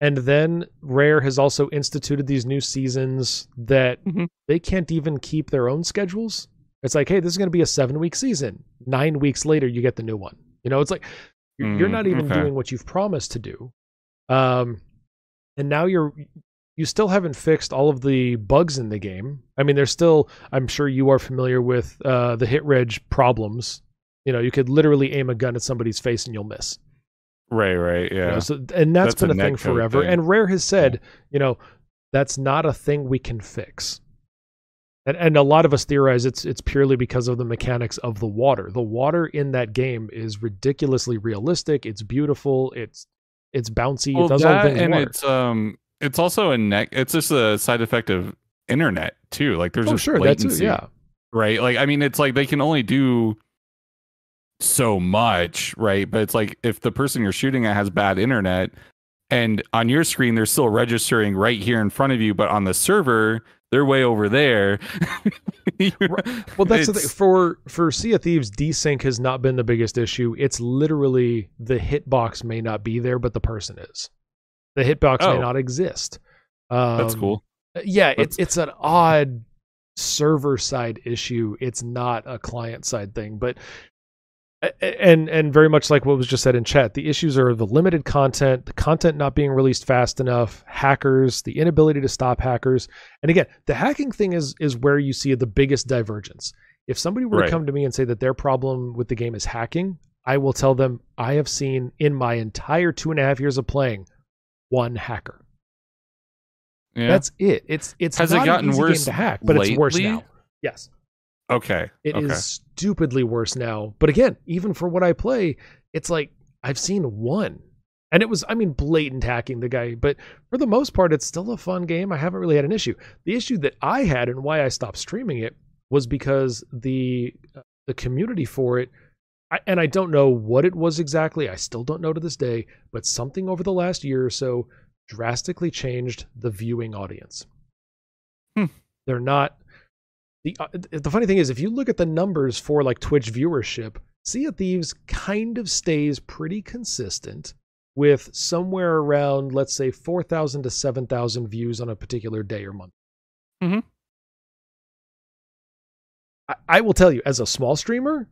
[SPEAKER 1] And then Rare has also instituted these new seasons that
[SPEAKER 3] Mhm.
[SPEAKER 1] they can't even keep their own schedules. It's like, hey, this is going to be a seven week season. Nine weeks later, you get the new one. You know, it's like you're, you're
[SPEAKER 3] Mm,
[SPEAKER 1] not even
[SPEAKER 3] okay.
[SPEAKER 1] doing what you've promised to do. Um, and now you're you still haven't fixed all of the bugs in the game. I mean, there's still. I'm sure you are familiar with uh, the hit reg problems. You know, you could literally aim a gun at somebody's face and you'll miss.
[SPEAKER 3] Right, right,
[SPEAKER 1] You
[SPEAKER 3] yeah.
[SPEAKER 1] know, so and that's
[SPEAKER 3] That's a
[SPEAKER 1] been a, thing forever.
[SPEAKER 3] thing.
[SPEAKER 1] And Rare has said, you know, that's not a thing we can fix. And and a lot of us theorize it's it's purely because of the mechanics of the water. The water in that game is ridiculously realistic. It's beautiful. It's it's bouncy.
[SPEAKER 3] well,
[SPEAKER 1] it does all the things
[SPEAKER 3] and
[SPEAKER 1] water.
[SPEAKER 3] it's um, it's also a neck. It's just a side effect of internet too. Like there's
[SPEAKER 1] oh
[SPEAKER 3] just
[SPEAKER 1] sure, that
[SPEAKER 3] latency,
[SPEAKER 1] Yeah,
[SPEAKER 3] right? Like I mean, it's like they can only do so much, right? But it's like if the person you're shooting at has bad internet, and on your screen they're still registering right here in front of you, but on the server they're way over there.
[SPEAKER 1] Well, that's the thing. For for Sea of Thieves, desync has not been the biggest issue. It's literally the hitbox may not be there, but the person is. The hitbox may
[SPEAKER 3] Oh.
[SPEAKER 1] not exist. Um,
[SPEAKER 3] That's cool.
[SPEAKER 1] Yeah,
[SPEAKER 3] That's-
[SPEAKER 1] it's it's an odd server side issue. It's not a client side thing, but and and very much like what was just said in chat, the issues are the limited content, the content not being released fast enough, hackers, the inability to stop hackers. And again, the hacking thing is is where you see the biggest divergence. If somebody were
[SPEAKER 3] Right.
[SPEAKER 1] to come to me and say that their problem with the game is hacking, I will tell them I have seen in my entire two and a half years of playing one hacker.
[SPEAKER 3] Yeah.
[SPEAKER 1] That's it. It's it's
[SPEAKER 3] Has it gotten worse
[SPEAKER 1] to hack, but it's worse now. Yes,
[SPEAKER 3] okay.
[SPEAKER 1] it is
[SPEAKER 3] okay.
[SPEAKER 1] stupidly worse now. But again, even for what I play, it's like I've seen one, and it was I mean blatant hacking the guy. But for the most part, it's still a fun game. I haven't really had an issue. The issue that I had and why I stopped streaming it was because the the community for it. I, and I don't know what it was exactly. I still don't know to this day, but something over the last year or so drastically changed the viewing audience.
[SPEAKER 3] Hmm.
[SPEAKER 1] They're not the uh, the funny thing is if you look at the numbers for like Twitch viewership, Sea of Thieves kind of stays pretty consistent with somewhere around let's say 4,000 to 7,000 views on a particular day or month.
[SPEAKER 3] Mhm.
[SPEAKER 1] I, I will tell you as a small streamer,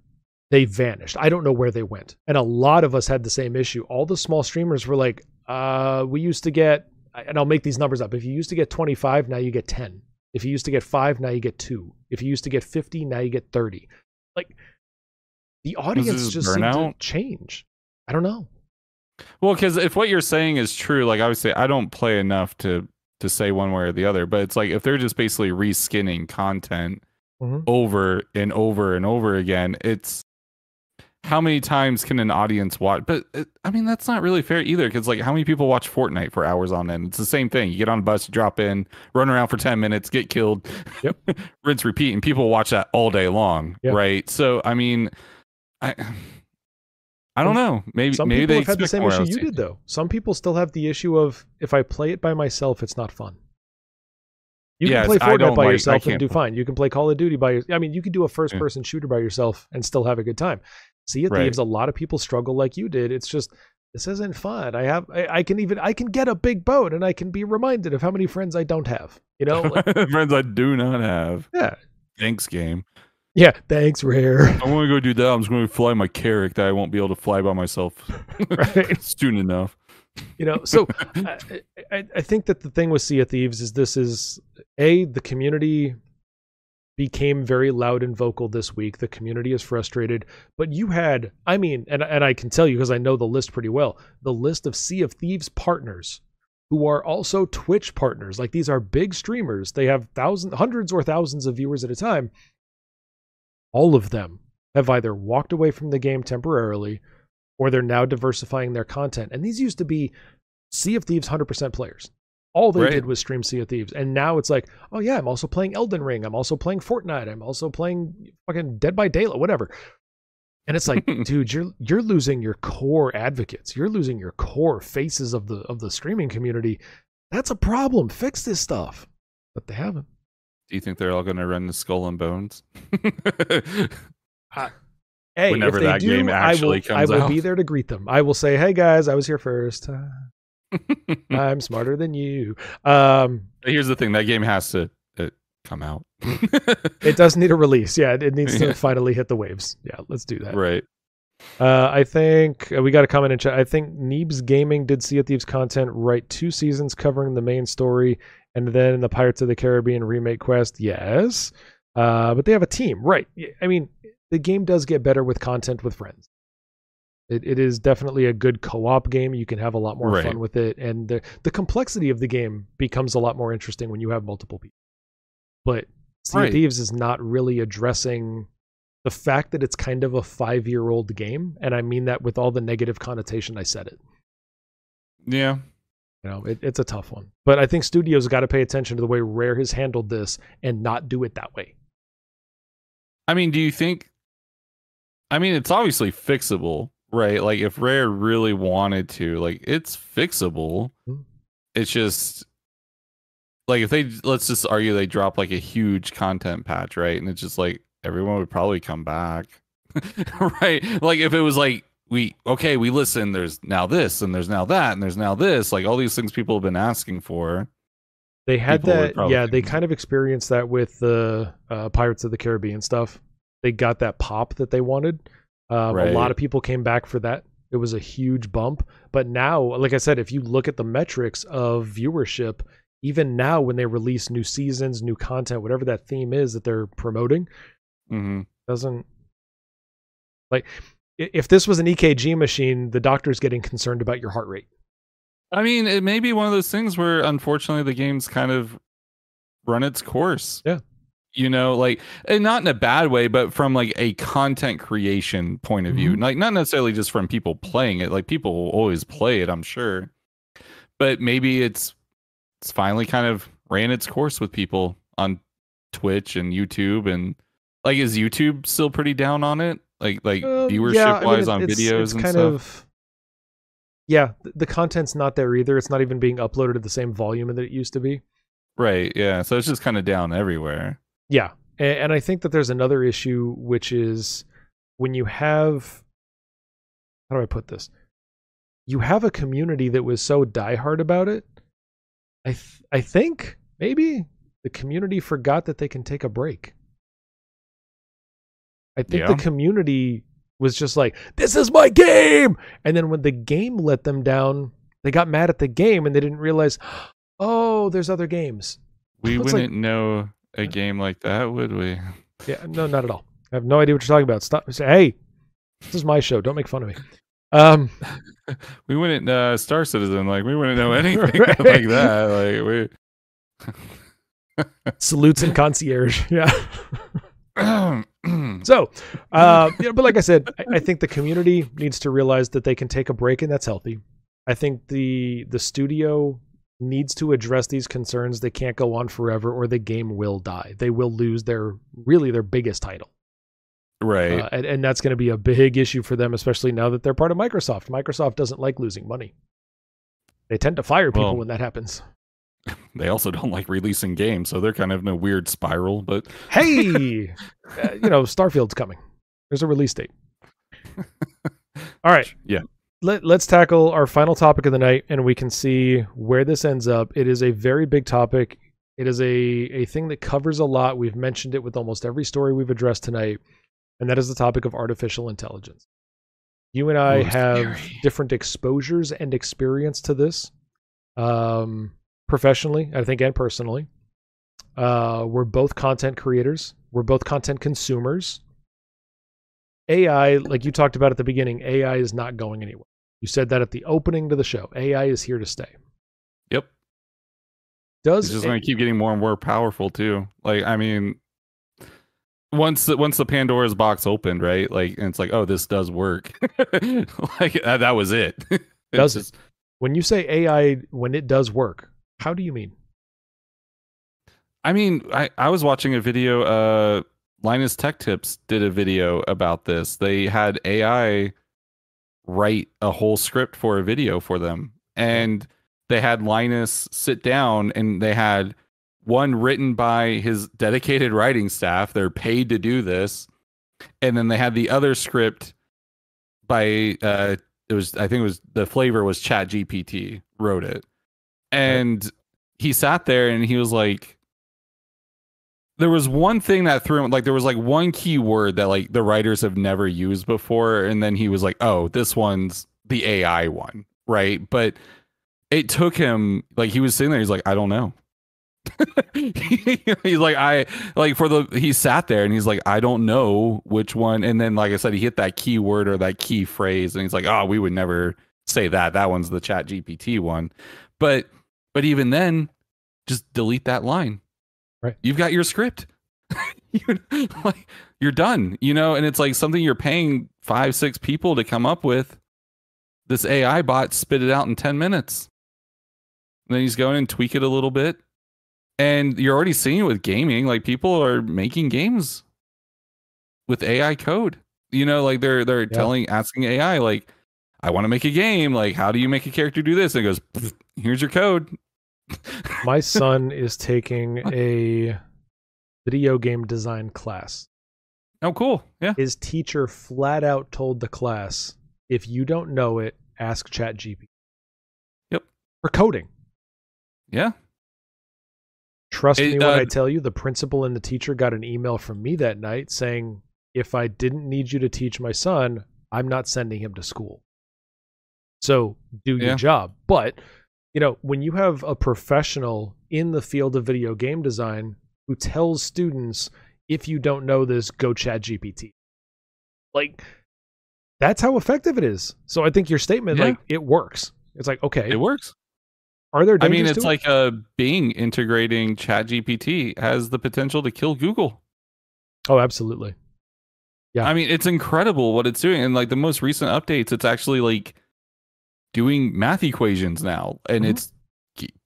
[SPEAKER 1] they vanished. I don't know where they went. And a lot of us had the same issue. All the small streamers were like, uh, we used to get, and I'll make these numbers up. If you used to get 25, now you get 10. If you used to get five, now you get two. If you used to get 50, now you get 30. Like the audience just seemed to change. I don't know.
[SPEAKER 3] Well, because if what you're saying is true, like obviously I don't play enough to to say one way or the other, but it's like if they're just basically reskinning content
[SPEAKER 1] Mhm.
[SPEAKER 3] over and over and over again, it's how many times can an audience watch? But it, I mean, that's not really fair either, because like how many people watch Fortnite for hours on end? It's the same thing. You get on a bus, you drop in, run around for ten minutes, get killed,
[SPEAKER 1] Yep.
[SPEAKER 3] rinse, repeat, and people watch that all day long,
[SPEAKER 1] Yeah.
[SPEAKER 3] right? So I mean, I. I don't know. Maybe
[SPEAKER 1] Some
[SPEAKER 3] maybe
[SPEAKER 1] people have had the same issue you did, though. Some people still have the issue of if I play it by myself, it's not fun. You
[SPEAKER 3] Yes,
[SPEAKER 1] can play Fortnite by
[SPEAKER 3] like-
[SPEAKER 1] yourself and do fine. You can play Call of Duty by your, I mean, you can do a first person shooter by yourself and still have a good time. Sea of
[SPEAKER 3] Right.
[SPEAKER 1] Thieves, a lot of people struggle like you did. It's just this isn't fun. I have I, I can even I can get a big boat and I can be reminded of how many friends I don't have. You know? Like,
[SPEAKER 3] Friends I do not have.
[SPEAKER 1] yeah.
[SPEAKER 3] Thanks, game.
[SPEAKER 1] Yeah. Thanks, Rare.
[SPEAKER 3] I want to go do that. I'm just going to fly my Carrack that I won't be able to fly by myself
[SPEAKER 1] Right.
[SPEAKER 3] soon enough.
[SPEAKER 1] you know so I, I, I think that the thing with sea of thieves is this is a the community became very loud and vocal this week the community is frustrated but you had i mean and, and i can tell you because i know the list pretty well the list of sea of thieves partners who are also twitch partners like these are big streamers they have thousands hundreds or thousands of viewers at a time all of them have either walked away from the game temporarily or they're now diversifying their content. And these used to be Sea of Thieves 100% players. All they
[SPEAKER 3] Right.
[SPEAKER 1] did was stream Sea of Thieves, and now it's like, oh yeah, I'm also playing Elden Ring. I'm also playing Fortnite. I'm also playing fucking Dead by Daylight, whatever. And it's like, dude, you're you're losing your core advocates. You're losing your core faces of the of the streaming community. That's a problem. Fix this stuff. But they haven't.
[SPEAKER 3] Do you think they're all going to run the Skull and Bones?
[SPEAKER 1] Hey,
[SPEAKER 3] Whenever that
[SPEAKER 1] do,
[SPEAKER 3] game actually
[SPEAKER 1] I will,
[SPEAKER 3] comes
[SPEAKER 1] I will be there to greet them. I will say, "Hey guys, I was here first. Uh, I'm smarter than you." Um,
[SPEAKER 3] Here's the thing: that game has to uh, come out.
[SPEAKER 1] it does need a release. Yeah, it needs to
[SPEAKER 3] Yeah.
[SPEAKER 1] finally hit the waves. Yeah, let's do that.
[SPEAKER 3] right.
[SPEAKER 1] Uh, I think uh, we got a comment in chat. I think Neebs Gaming did Sea of Thieves content, right two seasons covering the main story, and then the Pirates of the Caribbean remake quest. Yes, uh, but they have a team, right? I mean, the game does get better with content with friends. It, it is definitely a good co-op game. You can have a lot more
[SPEAKER 3] Right.
[SPEAKER 1] fun with it, and the the complexity of the game becomes a lot more interesting when you have multiple people. But Sea
[SPEAKER 3] Right.
[SPEAKER 1] Thieves is not really addressing the fact that it's kind of a five year old game, and I mean that with all the negative connotation I said it.
[SPEAKER 3] Yeah.
[SPEAKER 1] You know, it, it's a tough one, but I think studios got to pay attention to the way Rare has handled this and not do it that way.
[SPEAKER 3] I mean, do you think? I mean, it's obviously fixable, right? Like, if Rare really wanted to, like, it's fixable.
[SPEAKER 1] Mhm.
[SPEAKER 3] It's just like if they let's just argue they drop like a huge content patch, right? And it's just like everyone would probably come back, right? Like if it was like we okay, we listen. There's now this, and there's now that, and there's now this. Like all these things people have been asking for.
[SPEAKER 1] They had that, yeah. They kind of experienced that with the uh, Pirates of the Caribbean stuff. They got that pop that they wanted. Um, A lot of people came back for that. It was a huge bump. But now, like I said, if you look at the metrics of viewership, even now when they release new seasons, new content, whatever that theme is that they're promoting,
[SPEAKER 3] mm-hmm.
[SPEAKER 1] doesn't like if this was an EKG machine, the doctor's getting concerned about your heart rate.
[SPEAKER 3] I mean, it may be one of those things where unfortunately the game's kind of run its course.
[SPEAKER 1] Yeah.
[SPEAKER 3] You know, like and not in a bad way, but from like a content creation point of view.
[SPEAKER 1] Mhm.
[SPEAKER 3] Like not necessarily just from people playing it. Like people will always play it, I'm sure. But maybe it's it's finally kind of ran its course with people on Twitch and YouTube and like is YouTube still pretty down on it? Like like
[SPEAKER 1] Um,
[SPEAKER 3] viewership
[SPEAKER 1] yeah, I mean,
[SPEAKER 3] wise on
[SPEAKER 1] it's-
[SPEAKER 3] videos
[SPEAKER 1] it's
[SPEAKER 3] and
[SPEAKER 1] kind
[SPEAKER 3] stuff.
[SPEAKER 1] Of, yeah, the content's not there either. It's not even being uploaded at the same volume that it used to be.
[SPEAKER 3] Right, yeah. So it's just kind of down everywhere.
[SPEAKER 1] Yeah, and, and I think that there's another issue, which is when you have how do I put this? You have a community that was so diehard about it. I th- I think maybe the community forgot that they can take a break. I think the community was just like, "This is my game," and then when the game let them down, they got mad at the game and they didn't realize, "Oh, there's other games."
[SPEAKER 3] We wouldn't know a game like that, would we?
[SPEAKER 1] Yeah, no, not at all. I have no idea what you're talking about. Stop. Say, hey, this is my show. Don't make fun of me. Um,
[SPEAKER 3] We wouldn't uh Star Citizen, like we wouldn't know anything
[SPEAKER 1] Right.
[SPEAKER 3] like that. Like we
[SPEAKER 1] salutes and concierge. Yeah. So, uh, you know, but like I said, I, I think the community needs to realize that they can take a break, and that's healthy. I think the the studio needs to address these concerns. They can't go on forever, or the game will die. They will lose their really their biggest title.
[SPEAKER 3] right.
[SPEAKER 1] Uh, and, and that's going to be a big issue for them, especially now that they're part of Microsoft. Microsoft doesn't like losing money. They tend to fire people
[SPEAKER 3] Well-
[SPEAKER 1] when that happens.
[SPEAKER 3] they also don't like releasing games, so they're kind of in a weird spiral, but
[SPEAKER 1] Hey, uh, you know, Starfield's coming. There's a release date. All right.
[SPEAKER 3] Yeah.
[SPEAKER 1] Let, let's tackle our final topic of the night and we can see where this ends up. It is a very big topic. It is a, a thing that covers a lot. We've mentioned it with almost every story we've addressed tonight, and that is the topic of artificial intelligence. You and I have
[SPEAKER 3] scary.
[SPEAKER 1] different exposures and experience to this, um, professionally, I think, and personally. Uh, we're both content creators. We're both content consumers. AI, like you talked about at the beginning, AI is not going anywhere. You said that at the opening to the show. AI is here to stay.
[SPEAKER 3] yep.
[SPEAKER 1] Does
[SPEAKER 3] It's just going to keep getting more and more powerful too. Like, I mean, once the, once the Pandora's box opened, right? Like, and it's like, oh, this does work. like that, that was it.
[SPEAKER 1] Does it? when you say AI, when it does work, How do you mean?
[SPEAKER 3] I mean, I, I was watching a video. Uh, Linus Tech Tips did a video about this. They had AI write a whole script for a video for them, and they had Linus sit down and they had one written by his dedicated writing staff. They're paid to do this, and then they had the other script by uh, it was I think it was the flavor was Chat GPT wrote it, and he sat there and he was like there was one thing that threw him like there was like one key word that like the writers have never used before and then he was like oh this one's the ai one right? But it took him like he was sitting there he's like i don't know. He's like i like for the he sat there and he's like i don't know which one and then like i said he hit that key word or that key phrase and he's like oh we would never say that. That one's the chat gpt one. But but even then just delete that line
[SPEAKER 1] Right.
[SPEAKER 3] You've got your script. you like you're done, you know, and it's like something you're paying five, six people to come up with. This AI bot spit it out in 10 minutes. And then he's going and tweak it a little bit. And you're already seeing it with gaming. Like people are making games with AI code. You know, like they're they're
[SPEAKER 1] Yeah.
[SPEAKER 3] telling asking AI, like, I want to make a game. Like, how do you make a character do this? And it goes, here's your code.
[SPEAKER 1] My son is taking a video game design class.
[SPEAKER 3] Oh, cool. Yeah.
[SPEAKER 1] His teacher flat out told the class, if you don't know it, ask ChatGPT.
[SPEAKER 3] Yep.
[SPEAKER 1] For coding.
[SPEAKER 3] Yeah.
[SPEAKER 1] Trust
[SPEAKER 3] It,
[SPEAKER 1] me when I
[SPEAKER 3] uh,
[SPEAKER 1] tell you, the principal and the teacher got an email from me that night saying, if I didn't need you to teach my son, I'm not sending him to school. So do your job. But, you know, when you have a professional in the field of video game design who tells students, if you don't know this, go chat GPT. Like, that's how effective it is. So I think your statement,
[SPEAKER 3] Yeah.
[SPEAKER 1] like, it works. It's like, okay,
[SPEAKER 3] It works.
[SPEAKER 1] are there
[SPEAKER 3] I mean, it's
[SPEAKER 1] to it?
[SPEAKER 3] like uh, Bing integrating chat GPT has the potential to kill Google.
[SPEAKER 1] Oh, absolutely. Yeah.
[SPEAKER 3] I mean, it's incredible what it's doing. And like the most recent updates, it's actually like doing math equations now, and
[SPEAKER 1] Mhm.
[SPEAKER 3] it's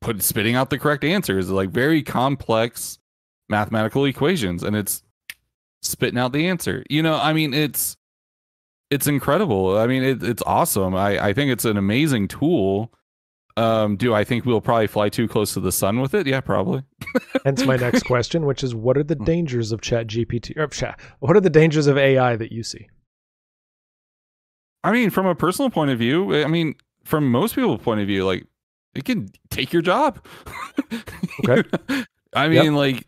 [SPEAKER 3] put spitting out the correct answers, like very complex mathematical equations, and it's spitting out the answer. You know, I mean, it's it's incredible. I mean, it, it's awesome. I I think it's an amazing tool. Um, do I think we'll probably fly too close to the sun with it? Yeah, probably.
[SPEAKER 1] Hence my next question, which is what are the
[SPEAKER 3] Hmm.
[SPEAKER 1] dangers of chat GPT or chat what are the dangers of AI that you see?
[SPEAKER 3] I mean, from a personal point of view, I mean, from most people's point of view, like it can take your job.
[SPEAKER 1] Okay.
[SPEAKER 3] I
[SPEAKER 1] Yep.
[SPEAKER 3] mean, like,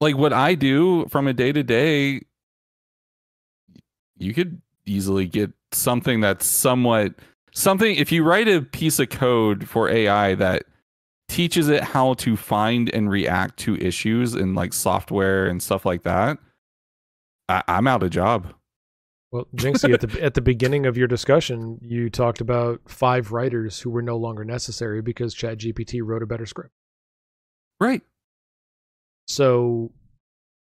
[SPEAKER 3] like what I do from a day to day, you could easily get something that's somewhat something. If you write a piece of code for AI that teaches it how to find and react to issues in like software and stuff like that, I, I'm out of job.
[SPEAKER 1] Well, Jinxy, at the at the beginning of your discussion, you talked about five writers who were no longer necessary because Chat GPT wrote a better script.
[SPEAKER 3] Right.
[SPEAKER 1] So,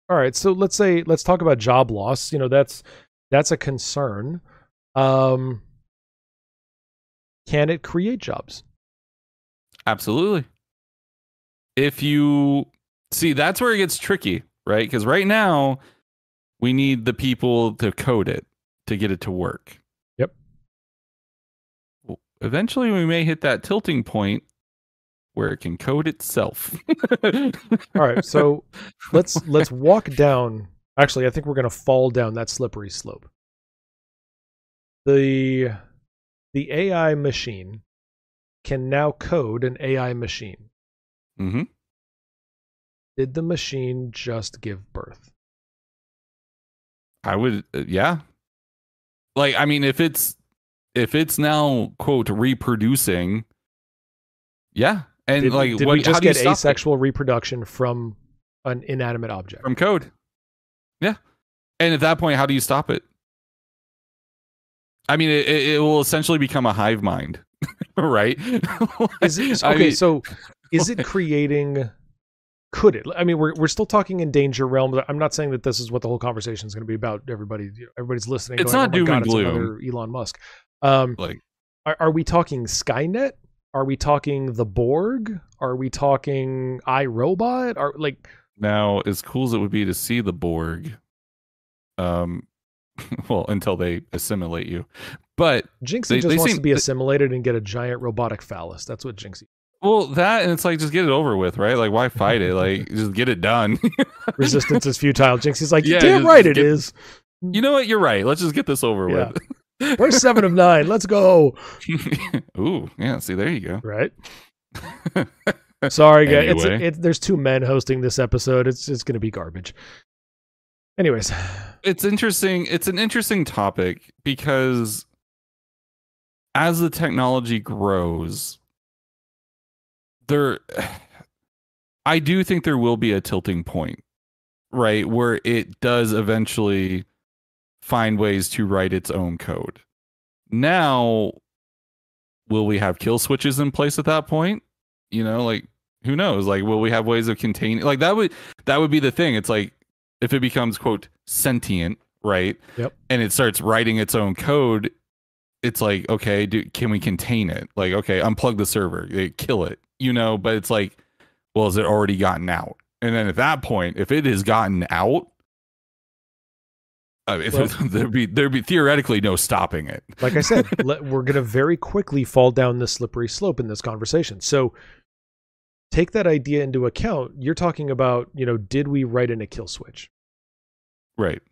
[SPEAKER 1] all right. So let's say let's talk about job loss. You know, that's that's a concern. Um, can it create jobs?
[SPEAKER 3] Absolutely. If you see, that's where it gets tricky, right? Because right now, we need the people to code it to get it to work.
[SPEAKER 1] Yep.
[SPEAKER 3] Eventually, we may hit that tilting point where it can code itself.
[SPEAKER 1] All right. So let's let's walk down. Actually, I think we're going to fall down that slippery slope. The the AI machine can now code an AI machine.
[SPEAKER 3] Mm-hmm.
[SPEAKER 1] Did the machine just give birth?
[SPEAKER 3] I would, uh, yeah. Like, I mean, if it's if it's now quote reproducing, yeah, and
[SPEAKER 1] Did,
[SPEAKER 3] like,
[SPEAKER 1] did
[SPEAKER 3] what?
[SPEAKER 1] we just
[SPEAKER 3] how do you
[SPEAKER 1] get
[SPEAKER 3] stop it?
[SPEAKER 1] asexual reproduction from an inanimate object?
[SPEAKER 3] from code. Yeah. And at that point, how do you stop it? I mean, it, it will essentially become a hive mind, right?
[SPEAKER 1] Is it,
[SPEAKER 3] I
[SPEAKER 1] okay,
[SPEAKER 3] mean,
[SPEAKER 1] so is it creating? Could it? I mean, we're we're still talking in danger realm. I'm not saying that this is what the whole conversation is going to be about. Everybody, everybody's listening.
[SPEAKER 3] It's
[SPEAKER 1] going,
[SPEAKER 3] not
[SPEAKER 1] oh
[SPEAKER 3] doom
[SPEAKER 1] God,
[SPEAKER 3] and gloom.
[SPEAKER 1] Elon Musk. Um,
[SPEAKER 3] like,
[SPEAKER 1] are, are we talking Skynet? Are we talking the Borg? Are we talking iRobot? Are like
[SPEAKER 3] Now, as cool as it would be to see the Borg, um, well, until they assimilate you, but
[SPEAKER 1] Jinxy
[SPEAKER 3] They-
[SPEAKER 1] just
[SPEAKER 3] they
[SPEAKER 1] wants
[SPEAKER 3] seem-
[SPEAKER 1] to be assimilated and get a giant robotic phallus. That's what Jinxy.
[SPEAKER 3] Well, that and it's like just get it over with, right? Like, why fight it? Like, just get it done.
[SPEAKER 1] Resistance is futile. Jinxy's like,
[SPEAKER 3] Yeah,
[SPEAKER 1] damn
[SPEAKER 3] just-
[SPEAKER 1] right
[SPEAKER 3] just
[SPEAKER 1] it
[SPEAKER 3] get-
[SPEAKER 1] is.
[SPEAKER 3] you know what? You're right. Let's just get this over
[SPEAKER 1] Yeah. We're seven of nine. Let's go.
[SPEAKER 3] with. Ooh, yeah. See, there you go.
[SPEAKER 1] Right. Sorry, guys. It's,
[SPEAKER 3] Anyway.
[SPEAKER 1] it, there's two men hosting this episode. It's just going to be garbage. Anyways,
[SPEAKER 3] it's interesting it's an interesting topic because as the technology grows there i do think there will be a tilting point right where it does eventually find ways to write its own code. Now will we have kill switches in place at that point? You know like who knows? Like will we have ways of containing like that would that would be the thing. It's like if it becomes quote sentient right
[SPEAKER 1] Yep.
[SPEAKER 3] and it starts writing its own code it's like okay do, can we contain it? Like okay unplug the server eh, kill it you know but it's like well has it already gotten out and then at that point if it has gotten out I mean,
[SPEAKER 1] Well-
[SPEAKER 3] there'd be there'd be theoretically no stopping it
[SPEAKER 1] like I said, let, we're going to very quickly fall down the slippery slope in this conversation. So take that idea into account. You're talking about, you know, did we write in a kill switch?
[SPEAKER 3] right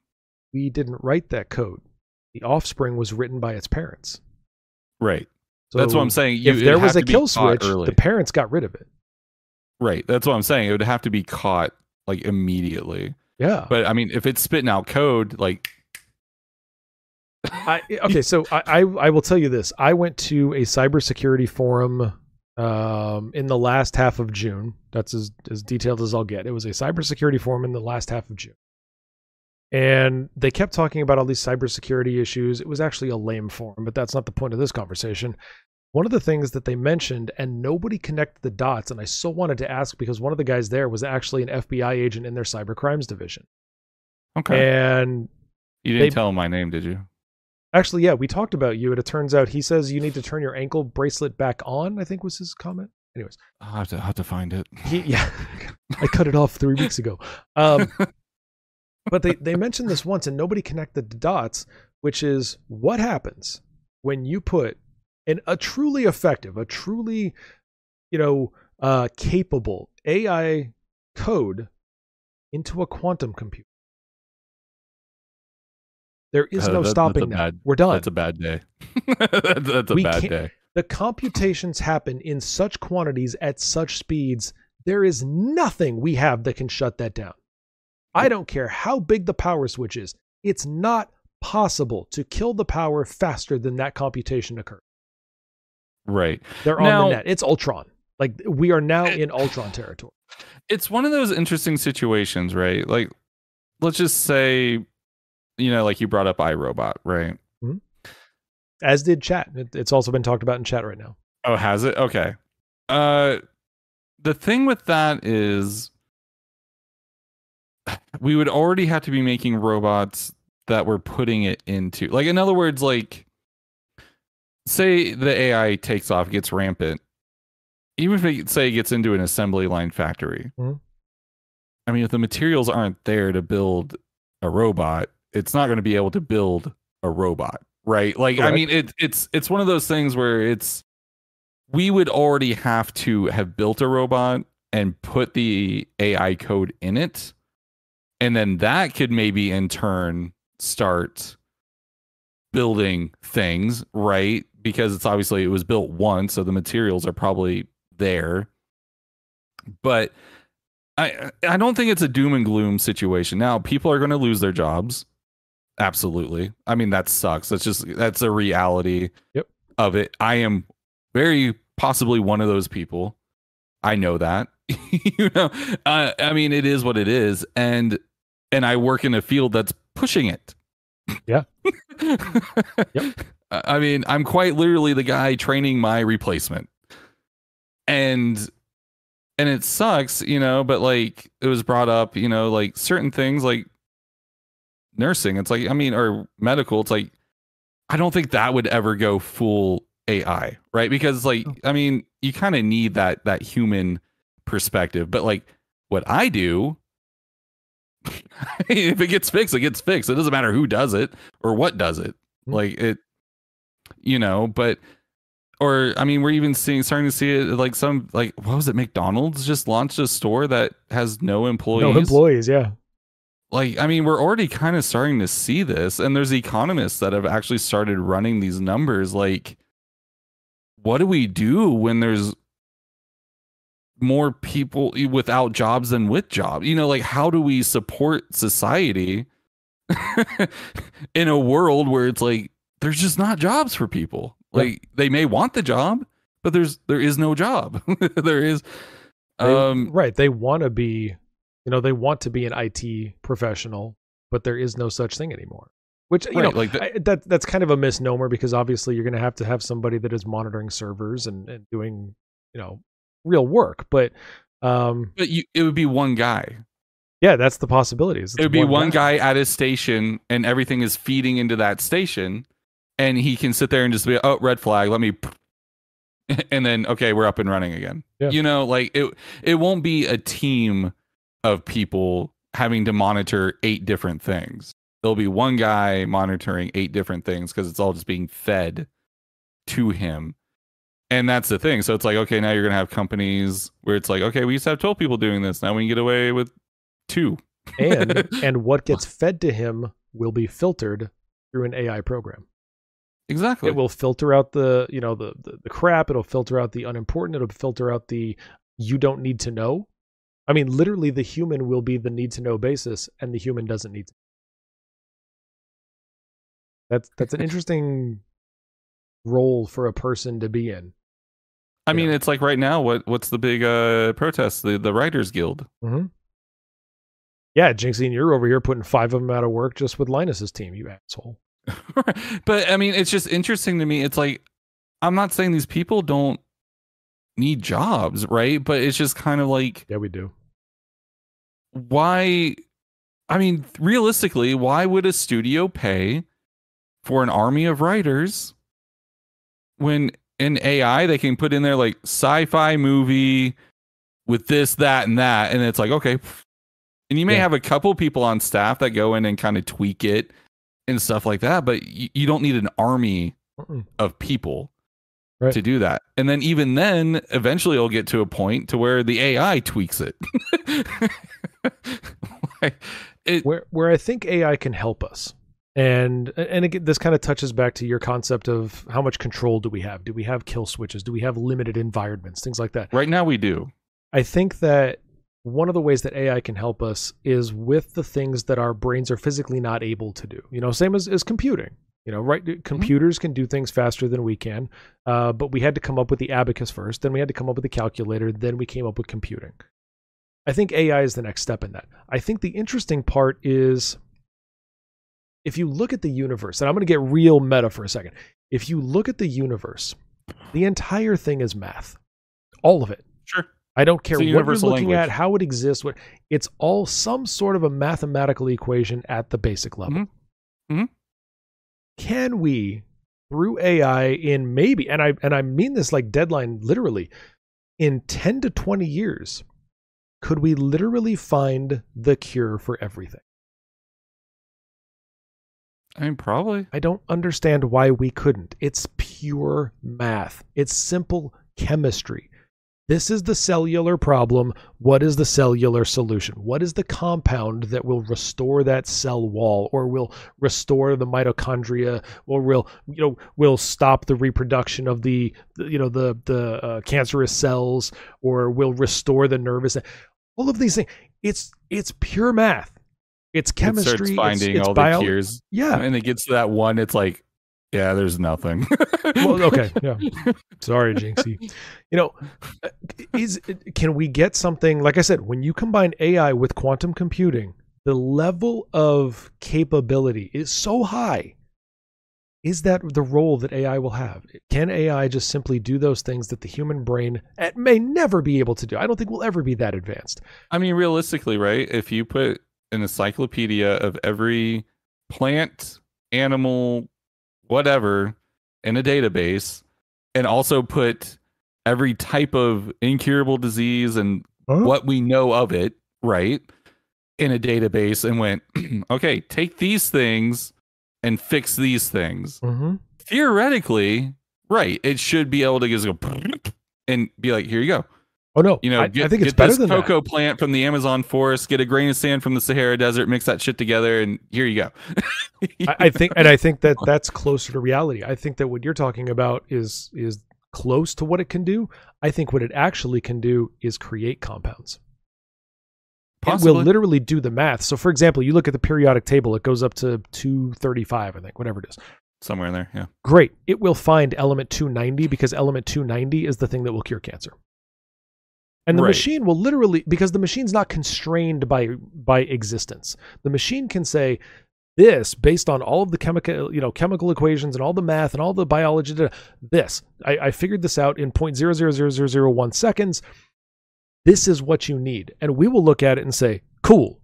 [SPEAKER 1] We didn't write that code. The offspring was written by its parents.
[SPEAKER 3] right
[SPEAKER 1] So
[SPEAKER 3] that's what i'm saying you,
[SPEAKER 1] if there was a kill switch,
[SPEAKER 3] early.
[SPEAKER 1] the parents got rid of it.
[SPEAKER 3] right that's what i'm saying it would have to be caught like immediately
[SPEAKER 1] Yeah.
[SPEAKER 3] but i mean if it's spitting out code like
[SPEAKER 1] I, okay, so I, I I will tell you this. I went to a cybersecurity forum um, in the last half of June. That's as as detailed as I'll get. It was a cybersecurity forum in the last half of June, and they kept talking about all these cybersecurity issues. It was actually a lame forum, but that's not the point of this conversation. One of the things that they mentioned, and nobody connected the dots, and I so wanted to ask because one of the guys there was actually an FBI agent in their cyber crimes division,
[SPEAKER 3] okay
[SPEAKER 1] and
[SPEAKER 3] you didn't
[SPEAKER 1] they-
[SPEAKER 3] tell him my name did you
[SPEAKER 1] Actually, yeah, we talked about you, and it turns out he says you need to turn your ankle bracelet back on. I think was his comment. Anyways,
[SPEAKER 3] i'll have to, I'll have to find it
[SPEAKER 1] he yeah, I cut it off three weeks ago. Um, but they they mentioned this once, and nobody connected the dots, which is what happens when you put an a truly effective, a truly, you know, uh, capable AI code into a quantum computer. There is
[SPEAKER 3] Uh,
[SPEAKER 1] no
[SPEAKER 3] that-
[SPEAKER 1] stopping that.
[SPEAKER 3] bad-
[SPEAKER 1] We're done.
[SPEAKER 3] that's a bad day that's, that's a
[SPEAKER 1] We
[SPEAKER 3] bad day
[SPEAKER 1] the computations happen in such quantities at such speeds there is nothing we have that can shut that down i don't care how big the power switch is it's not possible to kill the power faster than that computation occurs
[SPEAKER 3] right
[SPEAKER 1] they're on
[SPEAKER 3] Now-
[SPEAKER 1] the net it's ultron like we are now in ultron territory
[SPEAKER 3] it's one of those interesting situations, right? Like, let's just say, you know, like you brought up iRobot, right?
[SPEAKER 1] as did chat it, it's also been talked about in chat right now
[SPEAKER 3] Oh, has it? Okay. Uh, the thing with that is, we would already have to be making robots that we're putting it into. Like, in other words, like, say the AI takes off, gets rampant. Even if it say it gets into an assembly line factory,
[SPEAKER 1] Mhm.
[SPEAKER 3] I mean, if the materials aren't there to build a robot, it's not going to be able to build a robot, right? Like, I mean, it, it's it's one of those things where it's we would already have to have built a robot and put the AI code in it, and then that could maybe in turn start building things, right? Because it's obviously it was built once, so the materials are probably there. But I I don't think it's a doom and gloom situation. Now, people are going to lose their jobs. Absolutely. I mean, that sucks. That's just that's a reality
[SPEAKER 1] Yep.
[SPEAKER 3] of it. I am very possibly one of those people. I know that. you know, uh, I mean, it is what it is, and and I work in a field that's pushing it.
[SPEAKER 1] Yeah.
[SPEAKER 3] yep. I mean, I'm quite literally the guy training my replacement, and and it sucks, you know. But like, it was brought up, you know, like certain things like nursing. It's like, I mean, or medical. It's like, I don't think that would ever go full AI, right? Because like
[SPEAKER 1] Oh.
[SPEAKER 3] I mean, you kind of need that that human perspective. But like what I do, if it gets fixed, it gets fixed. It doesn't matter who does it or what does it.
[SPEAKER 1] Mhm.
[SPEAKER 3] Like it, you know. But or I mean, we're even seeing starting to see it like some like what was it? McDonald's just launched a store that has no employees.
[SPEAKER 1] No employees, yeah.
[SPEAKER 3] like i mean we're already kind of starting to see this and there's economists that have actually started running these numbers like what do we do when there's more people without jobs than with jobs you know like how do we support society in a world where it's like there's just not jobs for people
[SPEAKER 1] Yeah.
[SPEAKER 3] like they may want the job but there's there is no job there is
[SPEAKER 1] They-
[SPEAKER 3] um
[SPEAKER 1] right. They want to be, you know, they want to be an IT professional, but there is no such thing anymore. Which you
[SPEAKER 3] Right,
[SPEAKER 1] know,
[SPEAKER 3] like the-
[SPEAKER 1] I, that that's kind of a misnomer because obviously you're going to have to have somebody that is monitoring servers and, and doing, you know, real work. But um,
[SPEAKER 3] but you, it would be one guy
[SPEAKER 1] yeah, that's the possibilities.
[SPEAKER 3] it would be one guy at his station and everything is feeding into that station and he can sit there and just be oh red flag let me and then okay we're up and running again
[SPEAKER 1] Yeah.
[SPEAKER 3] you know like it it won't be a team of people having to monitor eight different things there'll be one guy monitoring eight different things because it's all just being fed to him and that's the thing so it's like okay now you're gonna have companies where it's like okay we used to have 12 people doing this now we can get away with two
[SPEAKER 1] and and what gets fed to him will be filtered through an AI program.
[SPEAKER 3] exactly
[SPEAKER 1] It will filter out the, you know, the, the the crap. It'll filter out the unimportant. It'll filter out the you don't need to know. I mean, literally, the human will be the need to know basis, and the human doesn't need to. That's that's an interesting role for a person to be in.
[SPEAKER 3] I mean,
[SPEAKER 1] Yeah.
[SPEAKER 3] it's like right now. What what's the big uh protest? The the Writers Guild.
[SPEAKER 1] Mm-hmm. Yeah, Jinxy, and you're over here putting five of them out of work just with Linus's team, you asshole.
[SPEAKER 3] but I mean, it's just interesting to me. It's like I'm not saying these people don't need jobs, right? But it's just kind of like
[SPEAKER 1] Yeah, we do.
[SPEAKER 3] why? I mean, realistically, why would a studio pay for an army of writers when in AI they can put in there like sci-fi movie with this, that, and that, and it's like okay. And you may
[SPEAKER 1] Yeah.
[SPEAKER 3] have a couple people on staff that go in and kind of tweak it and stuff like that, but you, you don't need an army
[SPEAKER 1] Mm-mm.
[SPEAKER 3] of people
[SPEAKER 1] Right.
[SPEAKER 3] to do that. And then even then, eventually it'll get to a point to where the AI tweaks it. like, it
[SPEAKER 1] where where I think AI can help us. And and again, this kind of touches back to your concept of how much control do we have? Do we have kill switches? Do we have limited environments? Things like that.
[SPEAKER 3] right now we do.
[SPEAKER 1] I think that one of the ways that AI can help us is with the things that our brains are physically not able to do. You know, same as, as computing. You know, right? Computers can do things faster than we can, uh, but we had to come up with the abacus first. Then we had to come up with the calculator. Then we came up with computing. I think AI is the next step in that. I think the interesting part is if you look at the universe, and I'm going to get real meta for a second. If you look at the universe, the entire thing is math, all of it.
[SPEAKER 3] Sure.
[SPEAKER 1] I don't care what you're looking
[SPEAKER 3] language.
[SPEAKER 1] at, how it exists. What it's all some sort of a mathematical equation at the basic level.
[SPEAKER 3] Mhm. Mhm.
[SPEAKER 1] Can we, through AI, in maybe, and I and I mean this like deadline literally, in ten to twenty years, could we literally find the cure for everything?
[SPEAKER 3] I mean, probably.
[SPEAKER 1] I don't understand why we couldn't. It's pure math. It's simple chemistry. This is the cellular problem. What is the cellular solution? What is the compound that will restore that cell wall or will restore the mitochondria or will you know will stop the reproduction of the you know the the uh, cancerous cells or will restore the nervous all of these things it's it's pure math it's
[SPEAKER 3] It
[SPEAKER 1] chemistry
[SPEAKER 3] starts
[SPEAKER 1] it's-
[SPEAKER 3] finding
[SPEAKER 1] it's
[SPEAKER 3] all
[SPEAKER 1] bio-
[SPEAKER 3] the cures,
[SPEAKER 1] yeah
[SPEAKER 3] and it gets to that one. It's like, yeah, there's nothing.
[SPEAKER 1] well, okay, yeah. Sorry, Jinxy. You know, uh, is can we get something like I said when you combine AI with quantum computing, the level of capability is so high. Is that the role that AI will have? Can AI just simply do those things that the human brain eh, may never be able to do? I don't think we'll ever be that advanced.
[SPEAKER 3] I mean, realistically, right? If you put an encyclopedia of every plant, animal, whatever in a database, and also put every type of incurable disease and
[SPEAKER 1] Huh?
[SPEAKER 3] what we know of it, right, in a database and went, okay, take these things and fix these things.
[SPEAKER 1] hmm
[SPEAKER 3] Theoretically, right, it should be able to just go and be like, here you go.
[SPEAKER 1] Oh no,
[SPEAKER 3] You know,
[SPEAKER 1] I,
[SPEAKER 3] get,
[SPEAKER 1] I think it's better
[SPEAKER 3] this
[SPEAKER 1] than that.
[SPEAKER 3] cocoa plant from the Amazon forest, get a grain of sand from the Sahara Desert, mix that shit together, and here you go.
[SPEAKER 1] I, I think, and I think that that's closer to reality. I think that what you're talking about is is close to what it can do. I think what it actually can do is create compounds. It will literally do the math. So, for example, you look at the periodic table; it goes up to 235, I think, whatever it is.
[SPEAKER 3] somewhere in there. Yeah.
[SPEAKER 1] Great. It will find element 290 because element 290 is the thing that will cure cancer. And the
[SPEAKER 3] Right.
[SPEAKER 1] machine will literally because the machine's not constrained by by existence. The machine can say this based on all of the chemical you know chemical equations and all the math and all the biology this I, I figured this out in 0.000001 seconds this is what you need and we will look at it and say cool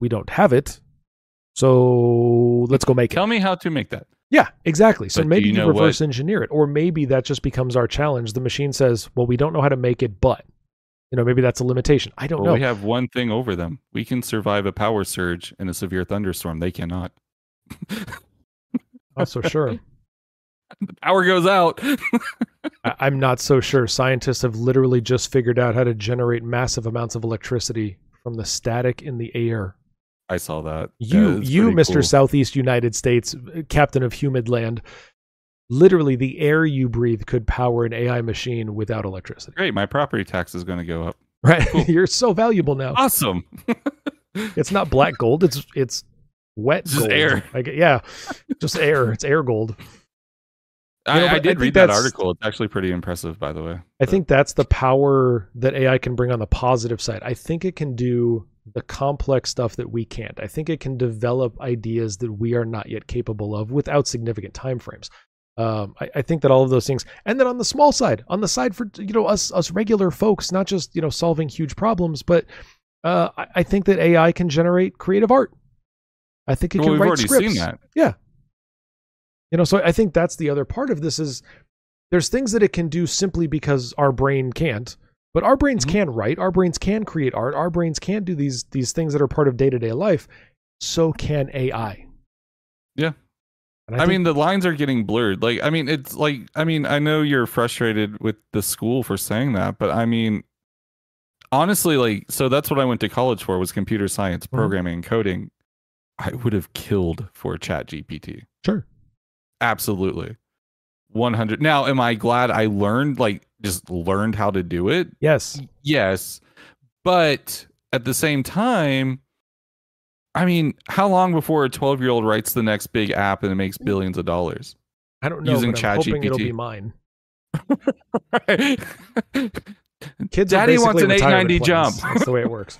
[SPEAKER 1] we don't have it so let's go make it
[SPEAKER 3] Tell me how to make that.
[SPEAKER 1] yeah, exactly. So
[SPEAKER 3] But
[SPEAKER 1] maybe
[SPEAKER 3] you
[SPEAKER 1] you, reverse engineer it, or maybe that just becomes our challenge. The machine says, "Well, we don't know how to make it, but you know, maybe that's a limitation." I don't
[SPEAKER 3] Well, we have one thing over them. We can survive a power surge and a severe thunderstorm. They cannot.
[SPEAKER 1] Not so sure.
[SPEAKER 3] The power goes out.
[SPEAKER 1] I- I'm not so sure. Scientists have literally just figured out how to generate massive amounts of electricity from the static in the air.
[SPEAKER 3] I saw that.
[SPEAKER 1] You, you, Mister
[SPEAKER 3] cool.
[SPEAKER 1] Southeast United States, uh, captain of humid land. Literally, the air you breathe could power an AI machine without electricity.
[SPEAKER 3] Great. My property tax is going to go up.
[SPEAKER 1] Right?
[SPEAKER 3] Cool.
[SPEAKER 1] You're so valuable now.
[SPEAKER 3] Awesome.
[SPEAKER 1] It's not black gold. It's it's wet
[SPEAKER 3] Just
[SPEAKER 1] gold.
[SPEAKER 3] air.
[SPEAKER 1] I get- yeah, just air. It's air gold.
[SPEAKER 3] I,
[SPEAKER 1] know,
[SPEAKER 3] I
[SPEAKER 1] I
[SPEAKER 3] did
[SPEAKER 1] think
[SPEAKER 3] read that article. It's actually pretty impressive, by the way.
[SPEAKER 1] I
[SPEAKER 3] But-
[SPEAKER 1] think that's the power that AI can bring on the positive side. I think it can do the complex stuff that we can't. I think it can develop ideas that we are not yet capable of without significant time frames. Um, I, I think that all of those things, and then on the small side, on the side for you know us us regular folks, not just you know solving huge problems, but uh, I, I think that AI can generate creative art. I think it
[SPEAKER 3] Well,
[SPEAKER 1] can write
[SPEAKER 3] already
[SPEAKER 1] scripts.
[SPEAKER 3] that.
[SPEAKER 1] you know so i think that's the other part of this is there's things that it can do simply because our brain can't but our brains
[SPEAKER 3] Mhm.
[SPEAKER 1] can write our brains can create art our brains can do these these things that are part of day-to-day life so can ai
[SPEAKER 3] Yeah. I,
[SPEAKER 1] think-
[SPEAKER 3] mean, the lines are getting blurred. Like, I mean, it's like, I mean, I know you're frustrated with the school for saying that, but I mean, honestly, like, so that's what I went to college for was computer science,
[SPEAKER 1] Mhm.
[SPEAKER 3] programming, and coding. I would have killed for Chat GPT.
[SPEAKER 1] sure
[SPEAKER 3] Absolutely. 100. Now, am I glad I learned, like, just learned how to do it?
[SPEAKER 1] yes
[SPEAKER 3] Yes. But at the same time, I mean, how long before a 12 year old writes the next big app and it makes billions of dollars?
[SPEAKER 1] i don't know
[SPEAKER 3] Using
[SPEAKER 1] but it'll
[SPEAKER 3] ChatGPT.
[SPEAKER 1] be mine
[SPEAKER 3] Kids
[SPEAKER 1] kids
[SPEAKER 3] Daddy wants an
[SPEAKER 1] retirement
[SPEAKER 3] 890 jump.
[SPEAKER 1] that's the way it works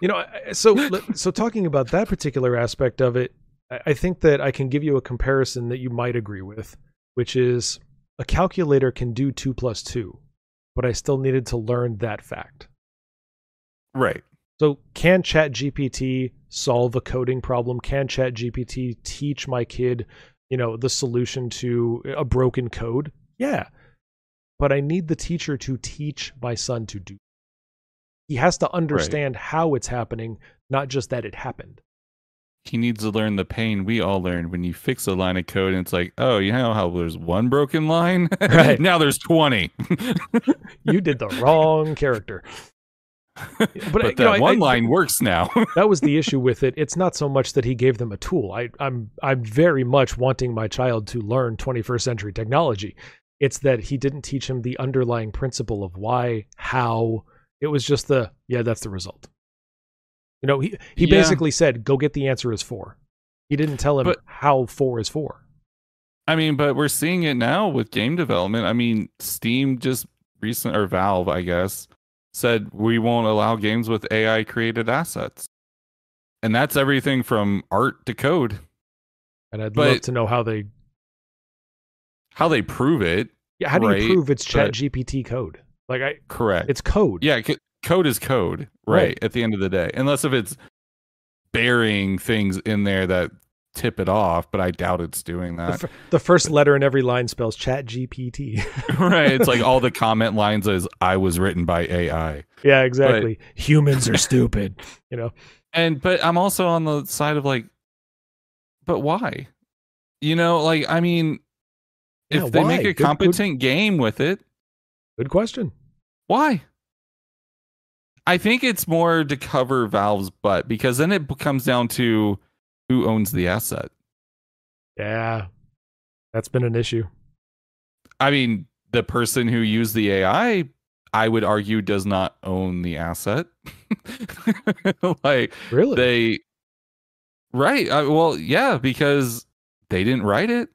[SPEAKER 1] you know so so talking about that particular aspect of it I- think that i can give you a comparison that you might agree with which is a calculator can do 2 plus 2 but i still needed to learn that fact
[SPEAKER 3] right.
[SPEAKER 1] so can chat gpt solve a coding problem? Can chat gpt teach my kid you know the solution to a broken code? Yeah. But i need the teacher to teach my son to do. He has to understand how it's happening not just that it happened.
[SPEAKER 3] He needs to learn the pain we all learned. When you fix a line of code and it's like, oh, you know how there's one broken line?
[SPEAKER 1] Right.
[SPEAKER 3] now there's 20.
[SPEAKER 1] you did the wrong character
[SPEAKER 3] but
[SPEAKER 1] but,
[SPEAKER 3] that
[SPEAKER 1] you know,
[SPEAKER 3] one
[SPEAKER 1] I-
[SPEAKER 3] line works now.
[SPEAKER 1] that was the issue with it. It's not so much that he gave them a tool. I, I'm I'm very much wanting my child to learn 21st century technology. It's that he didn't teach him the underlying principle of why, how. It was just the yeah, that's the result. You know, he he
[SPEAKER 3] Yeah.
[SPEAKER 1] basically said, "Go get the answer is four." He didn't tell him
[SPEAKER 3] But-
[SPEAKER 1] how four is four.
[SPEAKER 3] I mean, but we're seeing it now with game development. I mean, Steam just recent or Valve, I guess, said we won't allow games with AI created assets. And that's everything from art to code.
[SPEAKER 1] And I'd love to know how they
[SPEAKER 3] How they prove it,
[SPEAKER 1] yeah, how do
[SPEAKER 3] Right,
[SPEAKER 1] you prove it's Chat
[SPEAKER 3] but-
[SPEAKER 1] GPT code? Like I,
[SPEAKER 3] correct.
[SPEAKER 1] it's code.
[SPEAKER 3] yeah, c- code is code, right,
[SPEAKER 1] Right.
[SPEAKER 3] At the end of the day. Unless if it's burying things in there that tip it off, but I doubt it's doing
[SPEAKER 1] The,
[SPEAKER 3] that.
[SPEAKER 1] f- the first letter in every line spells Chat GPT.
[SPEAKER 3] right? It's like all the comment lines is "I was written by AI,"
[SPEAKER 1] yeah, exactly. Humans are stupid. You know.
[SPEAKER 3] and but I'm also on the side of like, but why? You know, like I mean, if
[SPEAKER 1] Yeah,
[SPEAKER 3] they
[SPEAKER 1] why?
[SPEAKER 3] make a
[SPEAKER 1] Good- good-
[SPEAKER 3] competent game with it,
[SPEAKER 1] Good question.
[SPEAKER 3] why? I think it's more to cover Valve's butt because then it comes down to who owns the asset.
[SPEAKER 1] Yeah, that's been an issue.
[SPEAKER 3] I mean, the person who used the AI, I would argue, does not own the asset. like
[SPEAKER 1] Really?
[SPEAKER 3] they, right? Uh, well, yeah, because they didn't write it.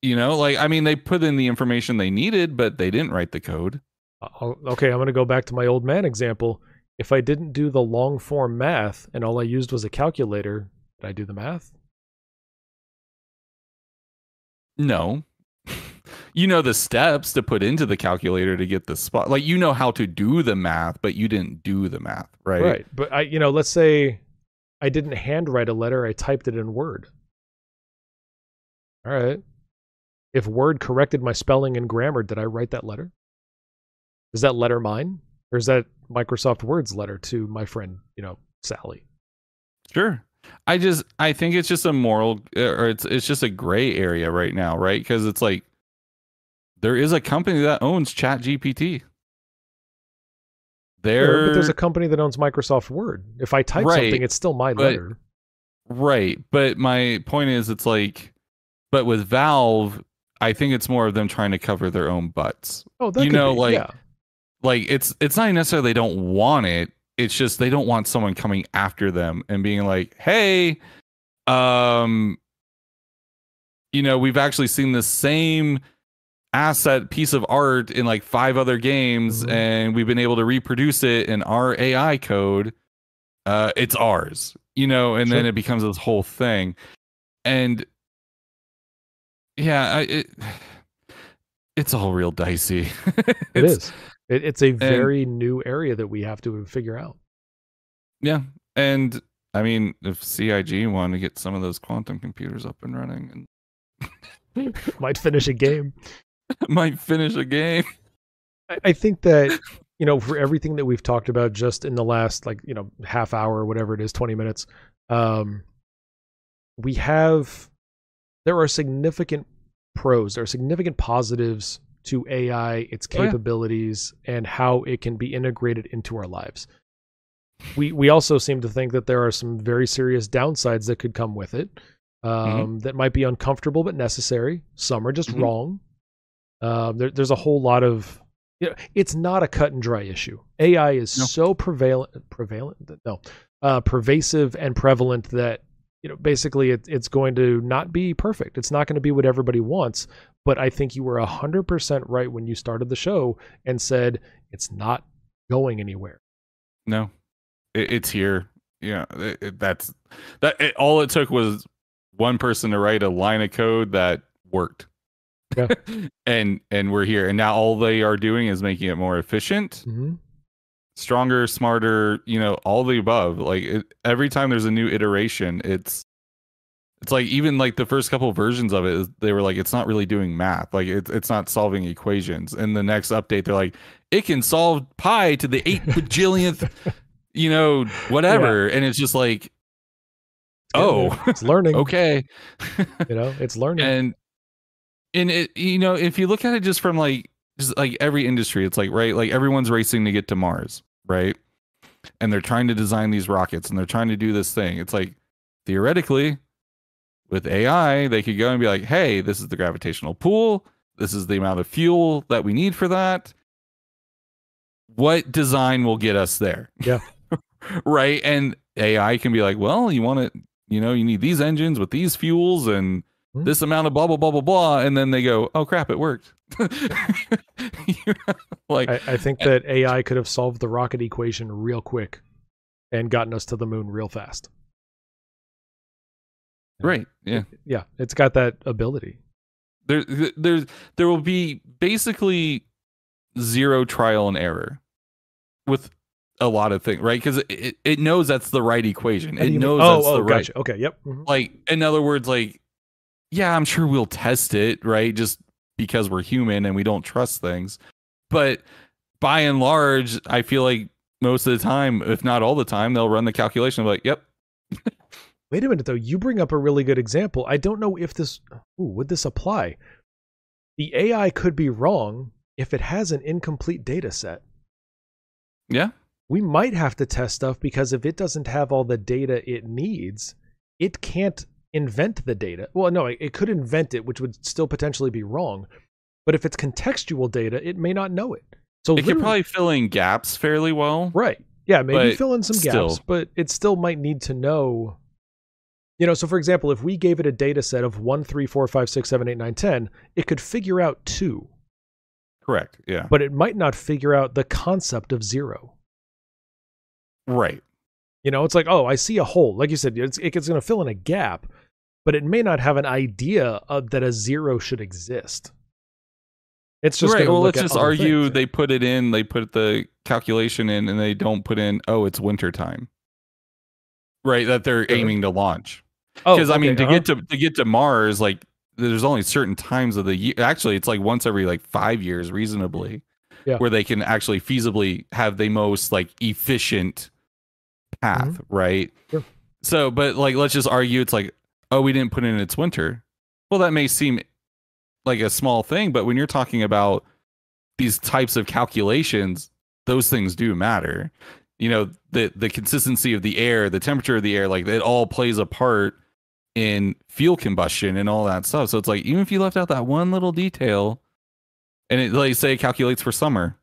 [SPEAKER 3] You know, like I mean, they put in the information they needed, but they didn't write the code.
[SPEAKER 1] I'll- okay, I'm going to go back to my old man example. If I didn't do the long form math and all I used was a calculator, did I do the math?
[SPEAKER 3] No. you know the steps to put into the calculator to get the spot. Like you know how to do the math, but you didn't do the math, right?
[SPEAKER 1] Right. But I, you know, let's say I didn't handwrite a letter, I typed it in Word. All right. If Word corrected my spelling and grammar, did I write that letter? Is that letter mine? Or is that Microsoft Word's letter to my friend, you know, Sally?
[SPEAKER 3] Sure. I just I think it's just a moral uh, or it's it's just a gray area right now, right? Because it's like there is a company that owns Chat GPT. There,
[SPEAKER 1] but there's a company that owns Microsoft Word. If I type
[SPEAKER 3] Right,
[SPEAKER 1] something, it's still my
[SPEAKER 3] but-
[SPEAKER 1] letter.
[SPEAKER 3] right, but my point is, it's like, but with Valve, I think it's more of them trying to cover their own butts.
[SPEAKER 1] Oh, that
[SPEAKER 3] you
[SPEAKER 1] could
[SPEAKER 3] know,
[SPEAKER 1] be,
[SPEAKER 3] like,
[SPEAKER 1] yeah.
[SPEAKER 3] Like it's it's not necessarily they don't want it it's just they don't want someone coming after them and being like hey um you know we've actually seen the same asset piece of art in like five other games
[SPEAKER 1] Mhm.
[SPEAKER 3] and we've been able to reproduce it in our ai code uh it's ours you know and then it becomes this whole thing and yeah I, it it's all real dicey
[SPEAKER 1] It
[SPEAKER 3] It's-
[SPEAKER 1] is. It, it's a very new area that we have to figure out.
[SPEAKER 3] Yeah. And I mean, if CIG wanted to get some of those quantum computers up and running and
[SPEAKER 1] Might finish a game.
[SPEAKER 3] might finish a game.
[SPEAKER 1] I, I think that you know for everything that we've talked about just in the last like you know half hour or whatever it is, twenty minutes, um, we have there are significant pros, there are significant positives to AI, its
[SPEAKER 3] Oh, yeah.
[SPEAKER 1] capabilities, and how it can be integrated into our lives. We we also seem to think that there are some very serious downsides that could come with it. Um, That might be uncomfortable but necessary. Some are just
[SPEAKER 3] Mhm.
[SPEAKER 1] wrong. Um, there, there's a whole lot of you know, it's not a cut and dry issue. AI is
[SPEAKER 3] No.
[SPEAKER 1] so prevalent, prevalent, no, uh, pervasive and prevalent that you know basically it, it's going to not be perfect. It's not going to be what everybody wants. But I think you were hundred percent right when you started the show and said it's not going anywhere.
[SPEAKER 3] No, it, it's here. Yeah, it, that's that. It, all it took was one person to write a line of code that worked.
[SPEAKER 1] Yeah.
[SPEAKER 3] and and we're here, and now all they are doing is making it more efficient,
[SPEAKER 1] Mm-hmm.
[SPEAKER 3] Stronger, smarter. You know, all the above. Like it, every time there's a new iteration, it's it's like even like the first couple versions of it, they were like, it's not really doing math. Like it's it's not solving equations. And the next update, they're like, it can solve pi to the eight bajillionth, you know, whatever. And it's just like, oh,
[SPEAKER 1] it's learning.
[SPEAKER 3] okay.
[SPEAKER 1] You know, it's learning.
[SPEAKER 3] and and it you know if you look at it just from like just like every industry it's like right like everyone's racing to get to mars right? And they're trying to design these rockets and they're trying to do this thing. It's like theoretically with ai they could go and be like hey this is the gravitational pull. This is the amount of fuel that we need for that. What design will get us there?
[SPEAKER 1] Yeah.
[SPEAKER 3] right? And ai can be like well you want to you know you need these engines with these fuels and. This amount of blah blah blah blah blah and then they go oh crap it worked You know, like
[SPEAKER 1] I, I think that AI could have solved the rocket equation real quick and gotten us to the moon real fast.
[SPEAKER 3] right yeah
[SPEAKER 1] Yeah, it's got that ability.
[SPEAKER 3] there there's there will be basically zero trial and error with a lot of things, right? Because it, it, knows that's the right equation. It
[SPEAKER 1] you mean-
[SPEAKER 3] knows
[SPEAKER 1] oh,
[SPEAKER 3] that's
[SPEAKER 1] oh,
[SPEAKER 3] the right.
[SPEAKER 1] gotcha. Okay, yep. mhm.
[SPEAKER 3] Like, in other words, like, yeah, I'm sure we'll test it, right? Just because we're human and we don't trust things. But by and large, I feel like most of the time, if not all the time, they'll run the calculation of like, yep,
[SPEAKER 1] Wait a minute though. You bring up a really good example. I don't know if this ooh, would this apply. The AI could be wrong if it has an incomplete data set.
[SPEAKER 3] yeah,
[SPEAKER 1] We might have to test stuff because if it doesn't have all the data it needs, it can't invent the data. Well, no, it, it could invent it, which would still potentially be wrong. But if it's contextual data, it may not know it. So
[SPEAKER 3] it could probably fill in gaps fairly well.
[SPEAKER 1] Right. Yeah, maybe fill in some
[SPEAKER 3] still.
[SPEAKER 1] gaps, but it still might need to know. You know, so for example, if we gave it a data set of 1, 3, 4, 5, 6, 7, 8, 9, 10, it could figure out 2,
[SPEAKER 3] Correct. Yeah.
[SPEAKER 1] but it might not figure out the concept of 0.
[SPEAKER 3] Right.
[SPEAKER 1] You know, it's like, oh, I see a hole. Like you said, it's, it's going to fill in a gap, but it may not have an idea of that a 0 should exist. It's just
[SPEAKER 3] right. Well, let's just argue
[SPEAKER 1] things.
[SPEAKER 3] they put it in, they put the calculation in, and they don't put in, oh, it's winter time. Right. That they're aiming to launch.
[SPEAKER 1] Oh,
[SPEAKER 3] Because I mean,
[SPEAKER 1] okay,
[SPEAKER 3] to
[SPEAKER 1] uh-huh.
[SPEAKER 3] get to to get to Mars, like there's only certain times of the year. Actually, it's like once every like five years, reasonably,
[SPEAKER 1] Yeah.
[SPEAKER 3] where they can actually feasibly have the most like efficient path, right?
[SPEAKER 1] Mm-hmm. Sure.
[SPEAKER 3] So, but like, let's just argue it's like, oh, we didn't put in its winter. Well, that may seem like a small thing, but when you're talking about these types of calculations, those things do matter. You know, the the consistency of the air, the temperature of the air, like it all plays a part in fuel combustion and all that stuff. So it's like even if you left out that one little detail, and it like say it calculates for summer,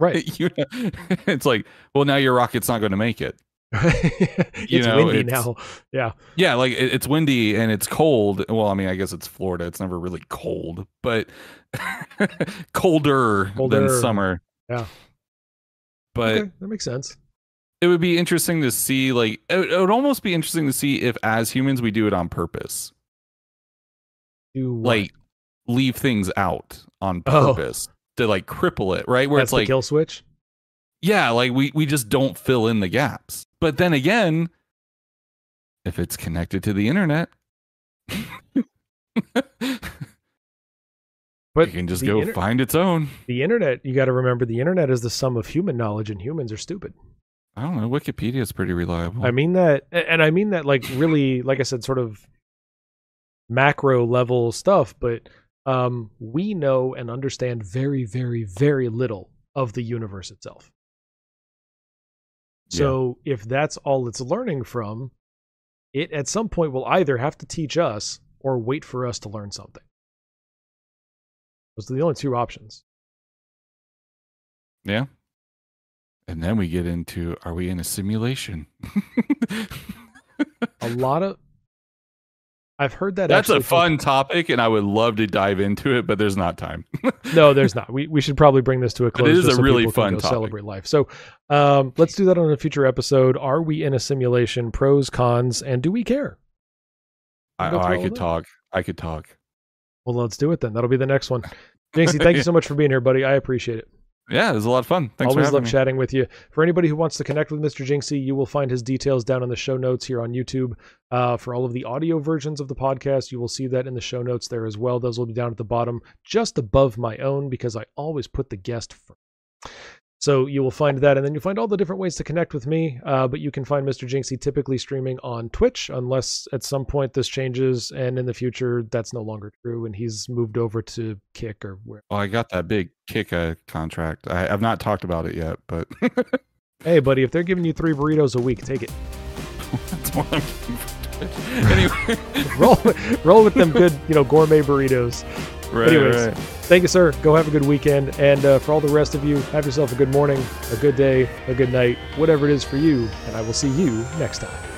[SPEAKER 1] right.
[SPEAKER 3] you know, it's like, well, now your rocket's not going to make it.
[SPEAKER 1] it's
[SPEAKER 3] You know,
[SPEAKER 1] windy
[SPEAKER 3] it's-
[SPEAKER 1] now. Yeah.
[SPEAKER 3] Yeah, like it, it's windy and it's cold. Well, I mean, I guess it's Florida. It's never really cold, but colder,
[SPEAKER 1] Colder.
[SPEAKER 3] than summer.
[SPEAKER 1] Yeah.
[SPEAKER 3] But
[SPEAKER 1] okay, that makes sense.
[SPEAKER 3] it would be interesting to see, like, it, would- it would almost be interesting to see if, as humans, we do it on purpose,
[SPEAKER 1] Do what?
[SPEAKER 3] like leave things out on
[SPEAKER 1] Oh.
[SPEAKER 3] purpose to like cripple it, right? Where
[SPEAKER 1] That's
[SPEAKER 3] it's
[SPEAKER 1] the
[SPEAKER 3] like,
[SPEAKER 1] kill switch.
[SPEAKER 3] Yeah, like we we just don't fill in the gaps. But then again, if it's connected to the internet.
[SPEAKER 1] But
[SPEAKER 3] it can just go
[SPEAKER 1] inter-
[SPEAKER 3] find its own.
[SPEAKER 1] the internet. You got to remember, the internet is the sum of human knowledge, and humans are stupid.
[SPEAKER 3] I don't know. Wikipedia is pretty reliable.
[SPEAKER 1] I mean that, and I mean that like really, like I said, sort of macro level stuff. But um, we know and understand very, very, very little of the universe itself. So if that's all it's learning from, it at some point will either have to teach us or wait for us to learn something. Those are the only two options.
[SPEAKER 3] yeah. And then we get into are we in a simulation?
[SPEAKER 1] A lot of I've heard that
[SPEAKER 3] That's a fun topic, and I would love to dive into it, but there's not time.
[SPEAKER 1] No, there's not. We we should probably bring this to a
[SPEAKER 3] But
[SPEAKER 1] close.
[SPEAKER 3] it is
[SPEAKER 1] just
[SPEAKER 3] a
[SPEAKER 1] so
[SPEAKER 3] really fun topic.
[SPEAKER 1] celebrate life. So, um, let's do that on a future episode. Are we in a simulation? Pros, cons, and do we care?
[SPEAKER 3] I, oh, I could
[SPEAKER 1] that.
[SPEAKER 3] talk. I could talk.
[SPEAKER 1] Well, let's do it then. That'll be the next one. Jinxy, thank you so much for being here, buddy. I appreciate it.
[SPEAKER 3] Yeah, it was a lot of fun. Thanks
[SPEAKER 1] Always
[SPEAKER 3] for
[SPEAKER 1] love
[SPEAKER 3] me.
[SPEAKER 1] chatting with you. For anybody who wants to connect with Mr. Jinxy, you will find his details down in the show notes here on YouTube. Uh, for all of the audio versions of the podcast, you will see that in the show notes there as well. Those will be down at the bottom, just above my own, because I always put the guest first. So you will find that, and then you'll find all the different ways to connect with me. Uh, but you can find Mr. Jinxy typically streaming on Twitch, unless at some point this changes, and in the future that's no longer true, and he's moved over to Kick or where.
[SPEAKER 3] Oh, I got that big Kika contract. I, I've not talked about it yet, but
[SPEAKER 1] Hey, buddy, if they're giving you three burritos a week, take it.
[SPEAKER 3] that's what I'm. Anyway,
[SPEAKER 1] roll roll with them good you know gourmet burritos
[SPEAKER 3] right,
[SPEAKER 1] Anyways.
[SPEAKER 3] right.
[SPEAKER 1] thank you sir go have a good weekend and uh, for all the rest of you have yourself a good morning a good day a good night whatever it is for you and i will see you next time